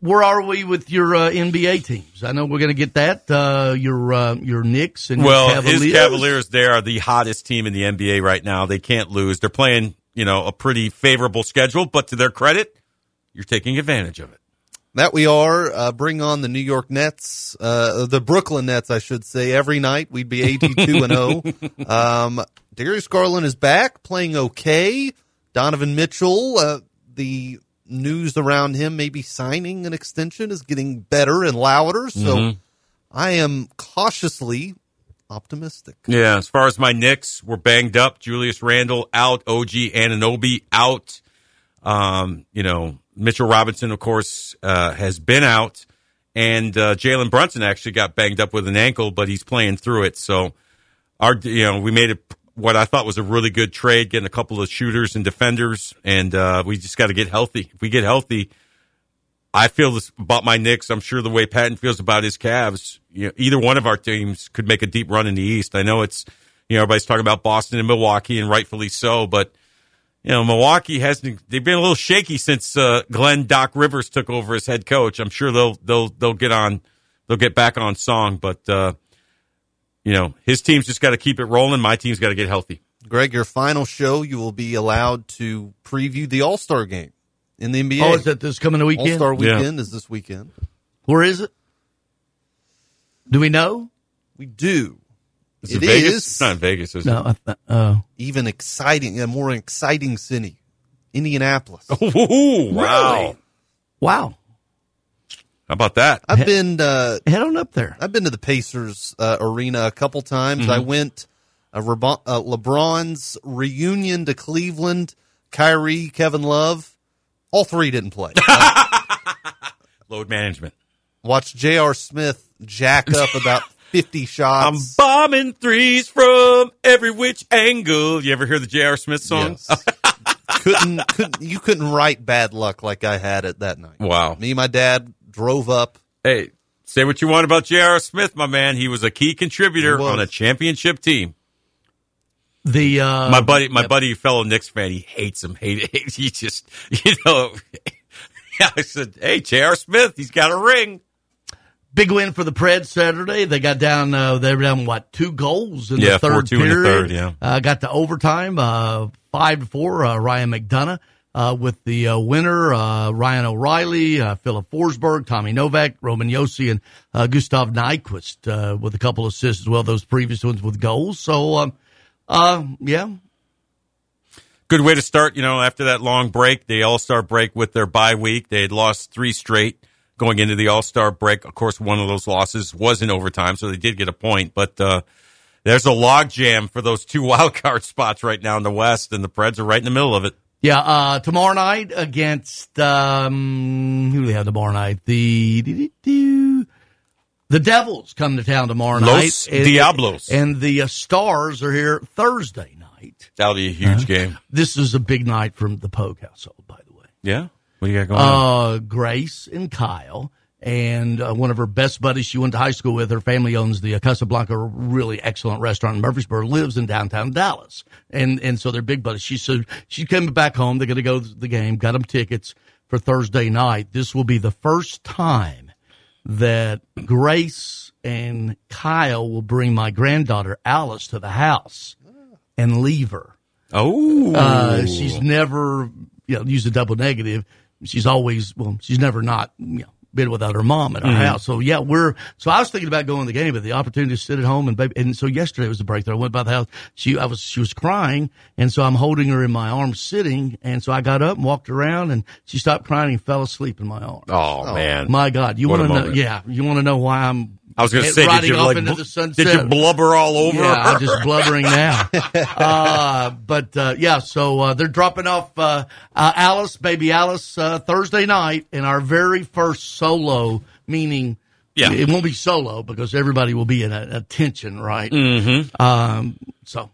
S6: where are we with your uh, NBA teams? I know we're going to get that. Uh, your uh, your Knicks and
S7: well,
S6: your Cavaliers.
S7: his Cavaliers, they are the hottest team in the NBA right now. They can't lose. They're playing, you know, a pretty favorable schedule, but to their credit, you're taking advantage of it.
S8: That we are. Uh, bring on the New York Nets, uh, the Brooklyn Nets, I should say. Every night we'd be 82 and 0. Um, Darius Garland is back, playing okay. Donovan Mitchell, uh, the news around him maybe signing an extension is getting better and louder. So
S7: Mhm.
S8: I am cautiously optimistic.
S7: Yeah, as far as my Knicks, we're banged up. Julius Randle out, OG Anunoby out. Um, you know, Mitchell Robinson, of course, uh, has been out, and uh, Jalen Brunson actually got banged up with an ankle, but he's playing through it. So, our, you know, we made it what I thought was a really good trade, getting a couple of shooters and defenders, and uh, we just got to get healthy. If we get healthy, I feel this about my Knicks. I'm sure the way Patton feels about his Cavs. You know, either one of our teams could make a deep run in the East. I know it's you know everybody's talking about Boston and Milwaukee, and rightfully so. But you know Milwaukee hasn't. They've been a little shaky since uh, Glenn Doc Rivers took over as head coach. I'm sure they'll they'll they'll get on. They'll get back on song, but uh, you know his team's just got to keep it rolling. My team's got to get healthy.
S8: Greg, your final show, you will be allowed to preview the All Star game in the NBA.
S6: Oh, is that this coming weekend?
S8: All Star
S6: Yeah.
S8: weekend is this weekend.
S6: Where is it? Do we know?
S8: We do.
S7: Is it,
S50: It
S7: Vegas?
S50: is.
S7: It's not in Vegas, is
S6: No,
S7: it?
S6: I th- uh,
S50: Even exciting, a more exciting city, Indianapolis.
S7: Ooh, wow.
S6: wow.
S7: How about that?
S50: I've been uh,
S6: head on up there.
S50: I've been to the Pacers uh, arena a couple times.
S7: Mm-hmm.
S50: I went uh, Rebo- uh, LeBron's reunion to Cleveland. Kyrie, Kevin Love, all three didn't play. Uh,
S7: Load management.
S50: watched J.R. Smith jack up about fifty shots.
S7: I'm bombing threes from every which angle. You ever hear the J.R. Smith song?
S50: Yes. couldn't, couldn't you couldn't write bad luck like I had it that night.
S7: Wow.
S50: Me and my dad drove up.
S7: Hey, say what you want about J.R. Smith, my man. He was a key contributor on a championship team.
S6: The uh,
S7: my buddy, my
S6: yep.
S7: buddy, fellow Knicks fan, he hates him. Hate, he just, you know. I said, hey, J.R. Smith, he's got a ring.
S6: Big win for the Preds Saturday. They got down. Uh, they were down what two goals in
S7: Yeah,
S6: the third
S7: 4-2 in the
S6: period.
S7: third, yeah.
S6: uh, got to overtime. Uh, five to four. Uh, Ryan McDonagh uh, with the uh, winner. Uh, Ryan O'Reilly, uh, Filip Forsberg, Tommy Novak, Roman Josi, and uh, Gustav Nyquist uh, with a couple assists as well. Those previous ones with goals. So, um, yeah,
S7: Good way to start, you know, after that long break, the All Star break with their bye week. They had lost three straight going into the All Star break. Of course, one of those losses was in overtime, so they did get a point. But uh, there's a log jam for those two wild card spots right now in the West, and the Preds are right in the middle of it.
S6: Yeah, uh, tomorrow night against um, who do they have tomorrow night? The the Devils come to town tomorrow
S7: Los
S6: night.
S7: Diablos.
S6: and the uh, Stars are here Thursday night.
S7: That'll be a huge game.
S6: This is a big night from the Pogue household, by the way.
S7: Yeah, what do you got going on?
S6: Uh, Grace and Kyle. And uh, one of her best buddies she went to high school with, her family owns the uh, Casablanca really excellent restaurant in Murfreesboro, lives in downtown Dallas. And and so they're big buddies. She said she came back home. They're going to go to the game, got them tickets for Thursday night. This will be the first time that Grace and Kyle will bring my granddaughter Alice to the house and leave her.
S7: Oh,
S6: Uh, she's never, you know, used a double negative. She's always, well, she's never not, you know, been without her mom at our
S7: Mhm.
S6: house. So yeah, we're, so I was thinking about going to the game, but the opportunity to sit at home and baby, and so yesterday was the breakthrough. I went by the house. She, I was, she was crying. And so I'm holding her in my arms sitting. And so I got up and walked around and she stopped crying and fell asleep in my arms.
S7: Oh, man.
S6: My God. You want to know? Yeah. You want to know why I'm,
S7: I was going to say, did you like
S6: into
S7: bl-
S6: the sunset?
S7: did you blubber all over?
S6: Yeah,
S7: her?
S6: I'm just blubbering now. uh, but uh, yeah, so uh, they're dropping off uh, uh, Alice, baby Alice, uh, Thursday night in our very first solo. Meaning,
S7: Yeah.
S6: it won't be solo because everybody will be in a, attention, right?
S7: Mhm.
S6: Um, so.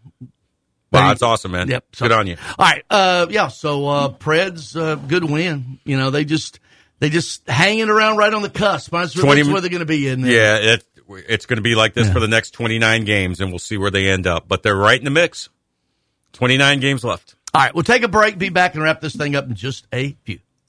S7: Wow, that's awesome, man.
S6: Yep. So-
S7: Good on you.
S6: All right. Uh, yeah. So uh, Preds, uh, good win. You know, they just they just hanging around right on the cusp. That's, where-
S7: 20
S6: that's where they're going to be in. There.
S7: Yeah, it, it's going to be like this for the next 29 games, and we'll see where they end up. But they're right in the mix. 29 games left.
S6: All right. We'll take a break. Be back and wrap this thing up in just a few.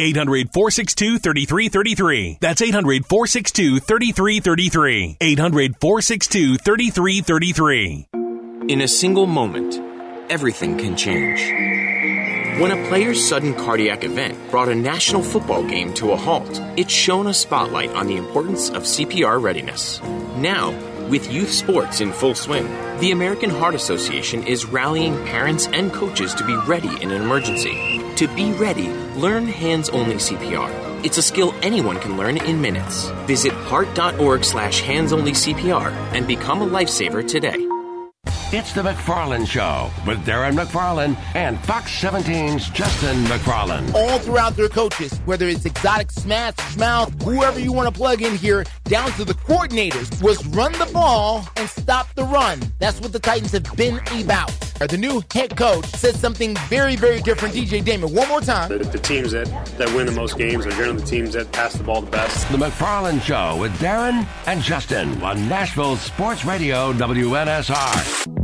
S51: 800 462 3333. That's 800 462 3333. 800 462 3333.
S25: In a single moment, everything can change. When a player's sudden cardiac event brought a national football game to a halt, it shone a spotlight on the importance of CPR readiness. Now, with youth sports in full swing, the American Heart Association is rallying parents and coaches to be ready in an emergency. To be ready, learn hands only CPR. It's a skill anyone can learn in minutes. Visit heart.org slash hands only CPR and become a lifesaver today.
S3: It's the McFarland Show with Darren McFarland and Fox 17's Justin McFarland.
S52: all throughout their coaches, whether it's exotic smash, mouth, whoever you want to plug in here, down to the coordinators, was run the ball and stop the run. That's what the Titans have been about. The new head coach said something very, very different. DJ Damon, one more time.
S42: The, the teams that, that win the most games are generally the teams that pass the ball the best.
S3: The McFarland Show with Darren and Justin on Nashville Sports Radio WNSR.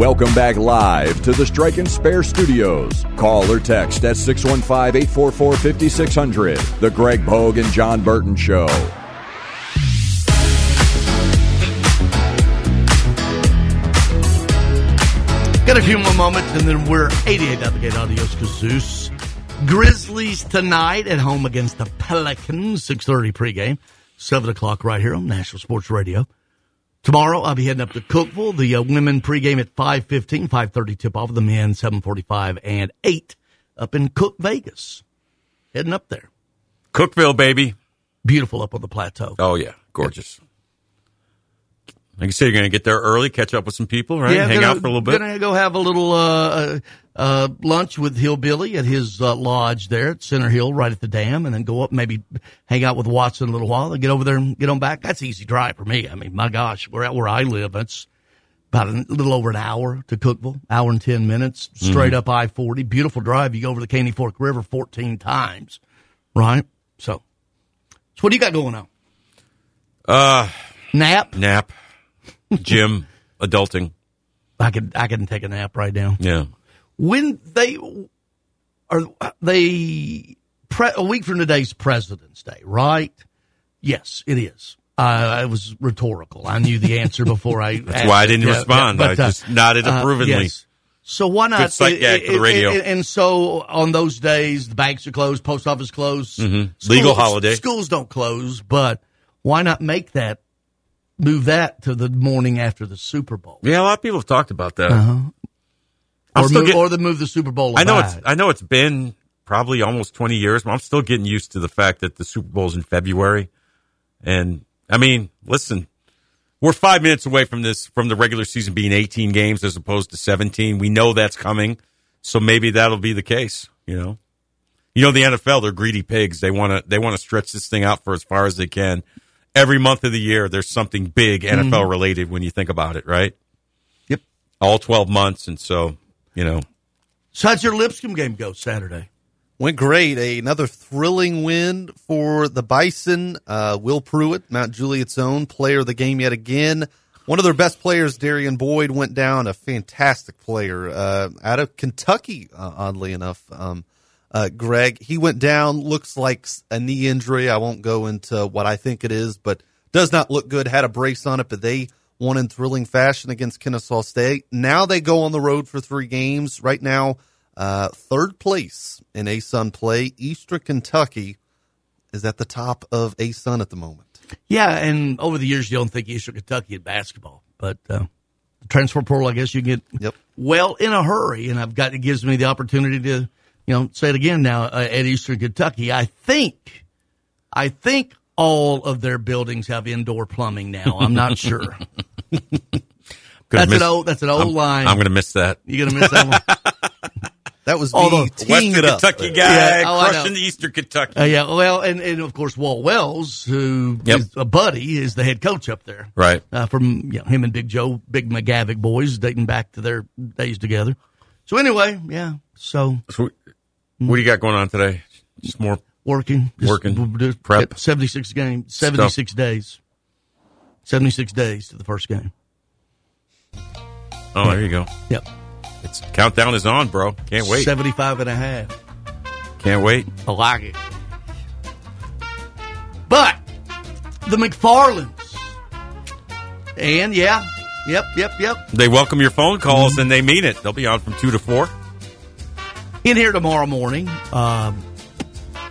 S15: Welcome back live to the Strike and Spare Studios. Call or text at 615 844 5600. The Greg Pogue and Jon Burton Show.
S6: Got a few more moments, and then we're 88 out the gate. Adios, Cazoose. Grizzlies tonight at home against the Pelicans. 6.30 pregame. 7 o'clock right here on National Sports Radio. Tomorrow, I'll be heading up to Cookeville. The uh, women pregame at 5.15, 5.30 tip-off. Of the men 7.45 and 8 up in Cook, Vegas. Heading up there.
S7: Cookeville, baby.
S6: Beautiful up on the plateau.
S7: Oh, yeah. Gorgeous. Like you said, you're going to get there early, catch up with some people, right? Hang
S6: gonna,
S7: out for a little bit.
S6: Gonna go have a little uh, uh, lunch with Hillbilly at his uh, lodge there at Center Hill, right at the dam, and then go up, maybe hang out with Watson a little while, then get over there and get on back. That's easy drive for me. I mean, my gosh, we're at where I live. It's about a little over an hour to Cookeville, hour and ten minutes, straight
S7: Mhm.
S6: up I forty. Beautiful drive. You go over the Caney Fork River fourteen times, right? So, so what do you got going on?
S7: Uh,
S6: nap,
S7: nap, gym, adulting.
S6: I could I can take a nap right now.
S7: Yeah.
S6: when they are they pre, a week from today's President's Day, right? Yes, it is. Uh, it was rhetorical. I knew the answer before I.
S7: That's why I didn't respond. I just nodded approvingly.
S6: uh, yes. So why not?
S7: Good sight gag for the radio.
S6: And, and so on those days, the banks are closed, post office closed,
S7: Mhm. Legal
S6: schools-
S7: holiday.
S6: Schools don't close, but why not make that move that to the morning after the Super Bowl?
S7: Yeah, a lot of people have talked about that.
S6: Uh-huh. Or move,
S7: get-
S6: or the move the Super Bowl.
S7: I know it's I know it's been probably almost 20 years, but I'm still getting used to the fact that the Super Bowl's in February. And I mean, listen, we're 5 minutes away from this from the regular season being 18 games as opposed to 17. We know that's coming. So maybe that'll be the case, you know. You know the NFL, they're greedy pigs. They want to they want to stretch this thing out for as far as they can. Every month of the year there's something big NFL
S6: Mhm.
S7: related when you think about it, right?
S6: Yep.
S7: All 12 months and so, you know,
S6: So how'd your Lipscomb game go Saturday?
S8: Went great. A, another thrilling win for the Bison. Uh, Will Pruitt, Mount Juliet's own player of the game yet again. One of their best players, Darian Boyd, went down. A fantastic player uh, out of Kentucky, uh, oddly enough. Um, uh, Greg, he went down. Looks like a knee injury. I won't go into what I think it is, but does not look good. Had a brace on it, but they won in thrilling fashion against Kennesaw State. Now they go on the road for three games. Right now, uh, third place in ASUN play, Eastern Kentucky.
S50: is at the top of ASUN at the moment.
S6: Yeah, and over the years, you don't think Eastern Kentucky at basketball, but uh, transfer portal, I guess you get
S50: yep.
S6: well in a hurry, and I've got it gives me the opportunity to, you know, say it again now uh, at Eastern Kentucky. I think, I think all of their buildings have indoor plumbing now. I'm not sure. that's
S7: miss-
S6: an old. That's an old
S7: I'm,
S6: line.
S7: I'm going to miss that.
S6: You're going to miss that one.
S50: That was
S6: Although-
S50: the teeing
S7: Western
S50: it up.
S7: Kentucky guy
S6: Yeah, oh,
S7: crushing the Eastern Kentucky.
S6: Uh, yeah, well, and, and of course Walt Wells, who is
S7: Yep.
S6: a buddy, is the head coach up there.
S7: Right.
S6: Uh, from you know, him and Big Joe, Big McGavock boys, dating back to their days together. So anyway, yeah. So
S7: So, what do you got going on today? Just more
S6: working, just
S7: Working. Prep.
S6: seventy six games, seventy six days, seventy six days to the first game.
S7: Oh, there you go.
S6: Yep.
S7: It's countdown is on, bro. Can't wait.
S6: 75 and a half.
S7: Can't wait.
S6: I like it. But the McFarlands, and yeah, yep, yep, yep.
S7: They welcome your phone calls
S6: Mm-hmm.
S7: and they mean it. They'll be on from two to four.
S6: In here tomorrow morning. Um,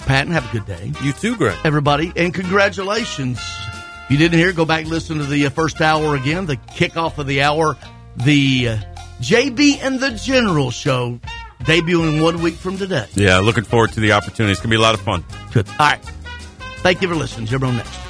S6: Patton, have a good day.
S50: You too, Greg.
S6: Everybody, and congratulations. If you didn't hear, go back and listen to the uh, first hour again, the kickoff of the hour, the uh, JB and the General show debuting one week from today.
S7: Yeah, looking forward to the opportunity. It's gonna be a lot of fun.
S6: Good. All right. Thank you for listening. Zero next.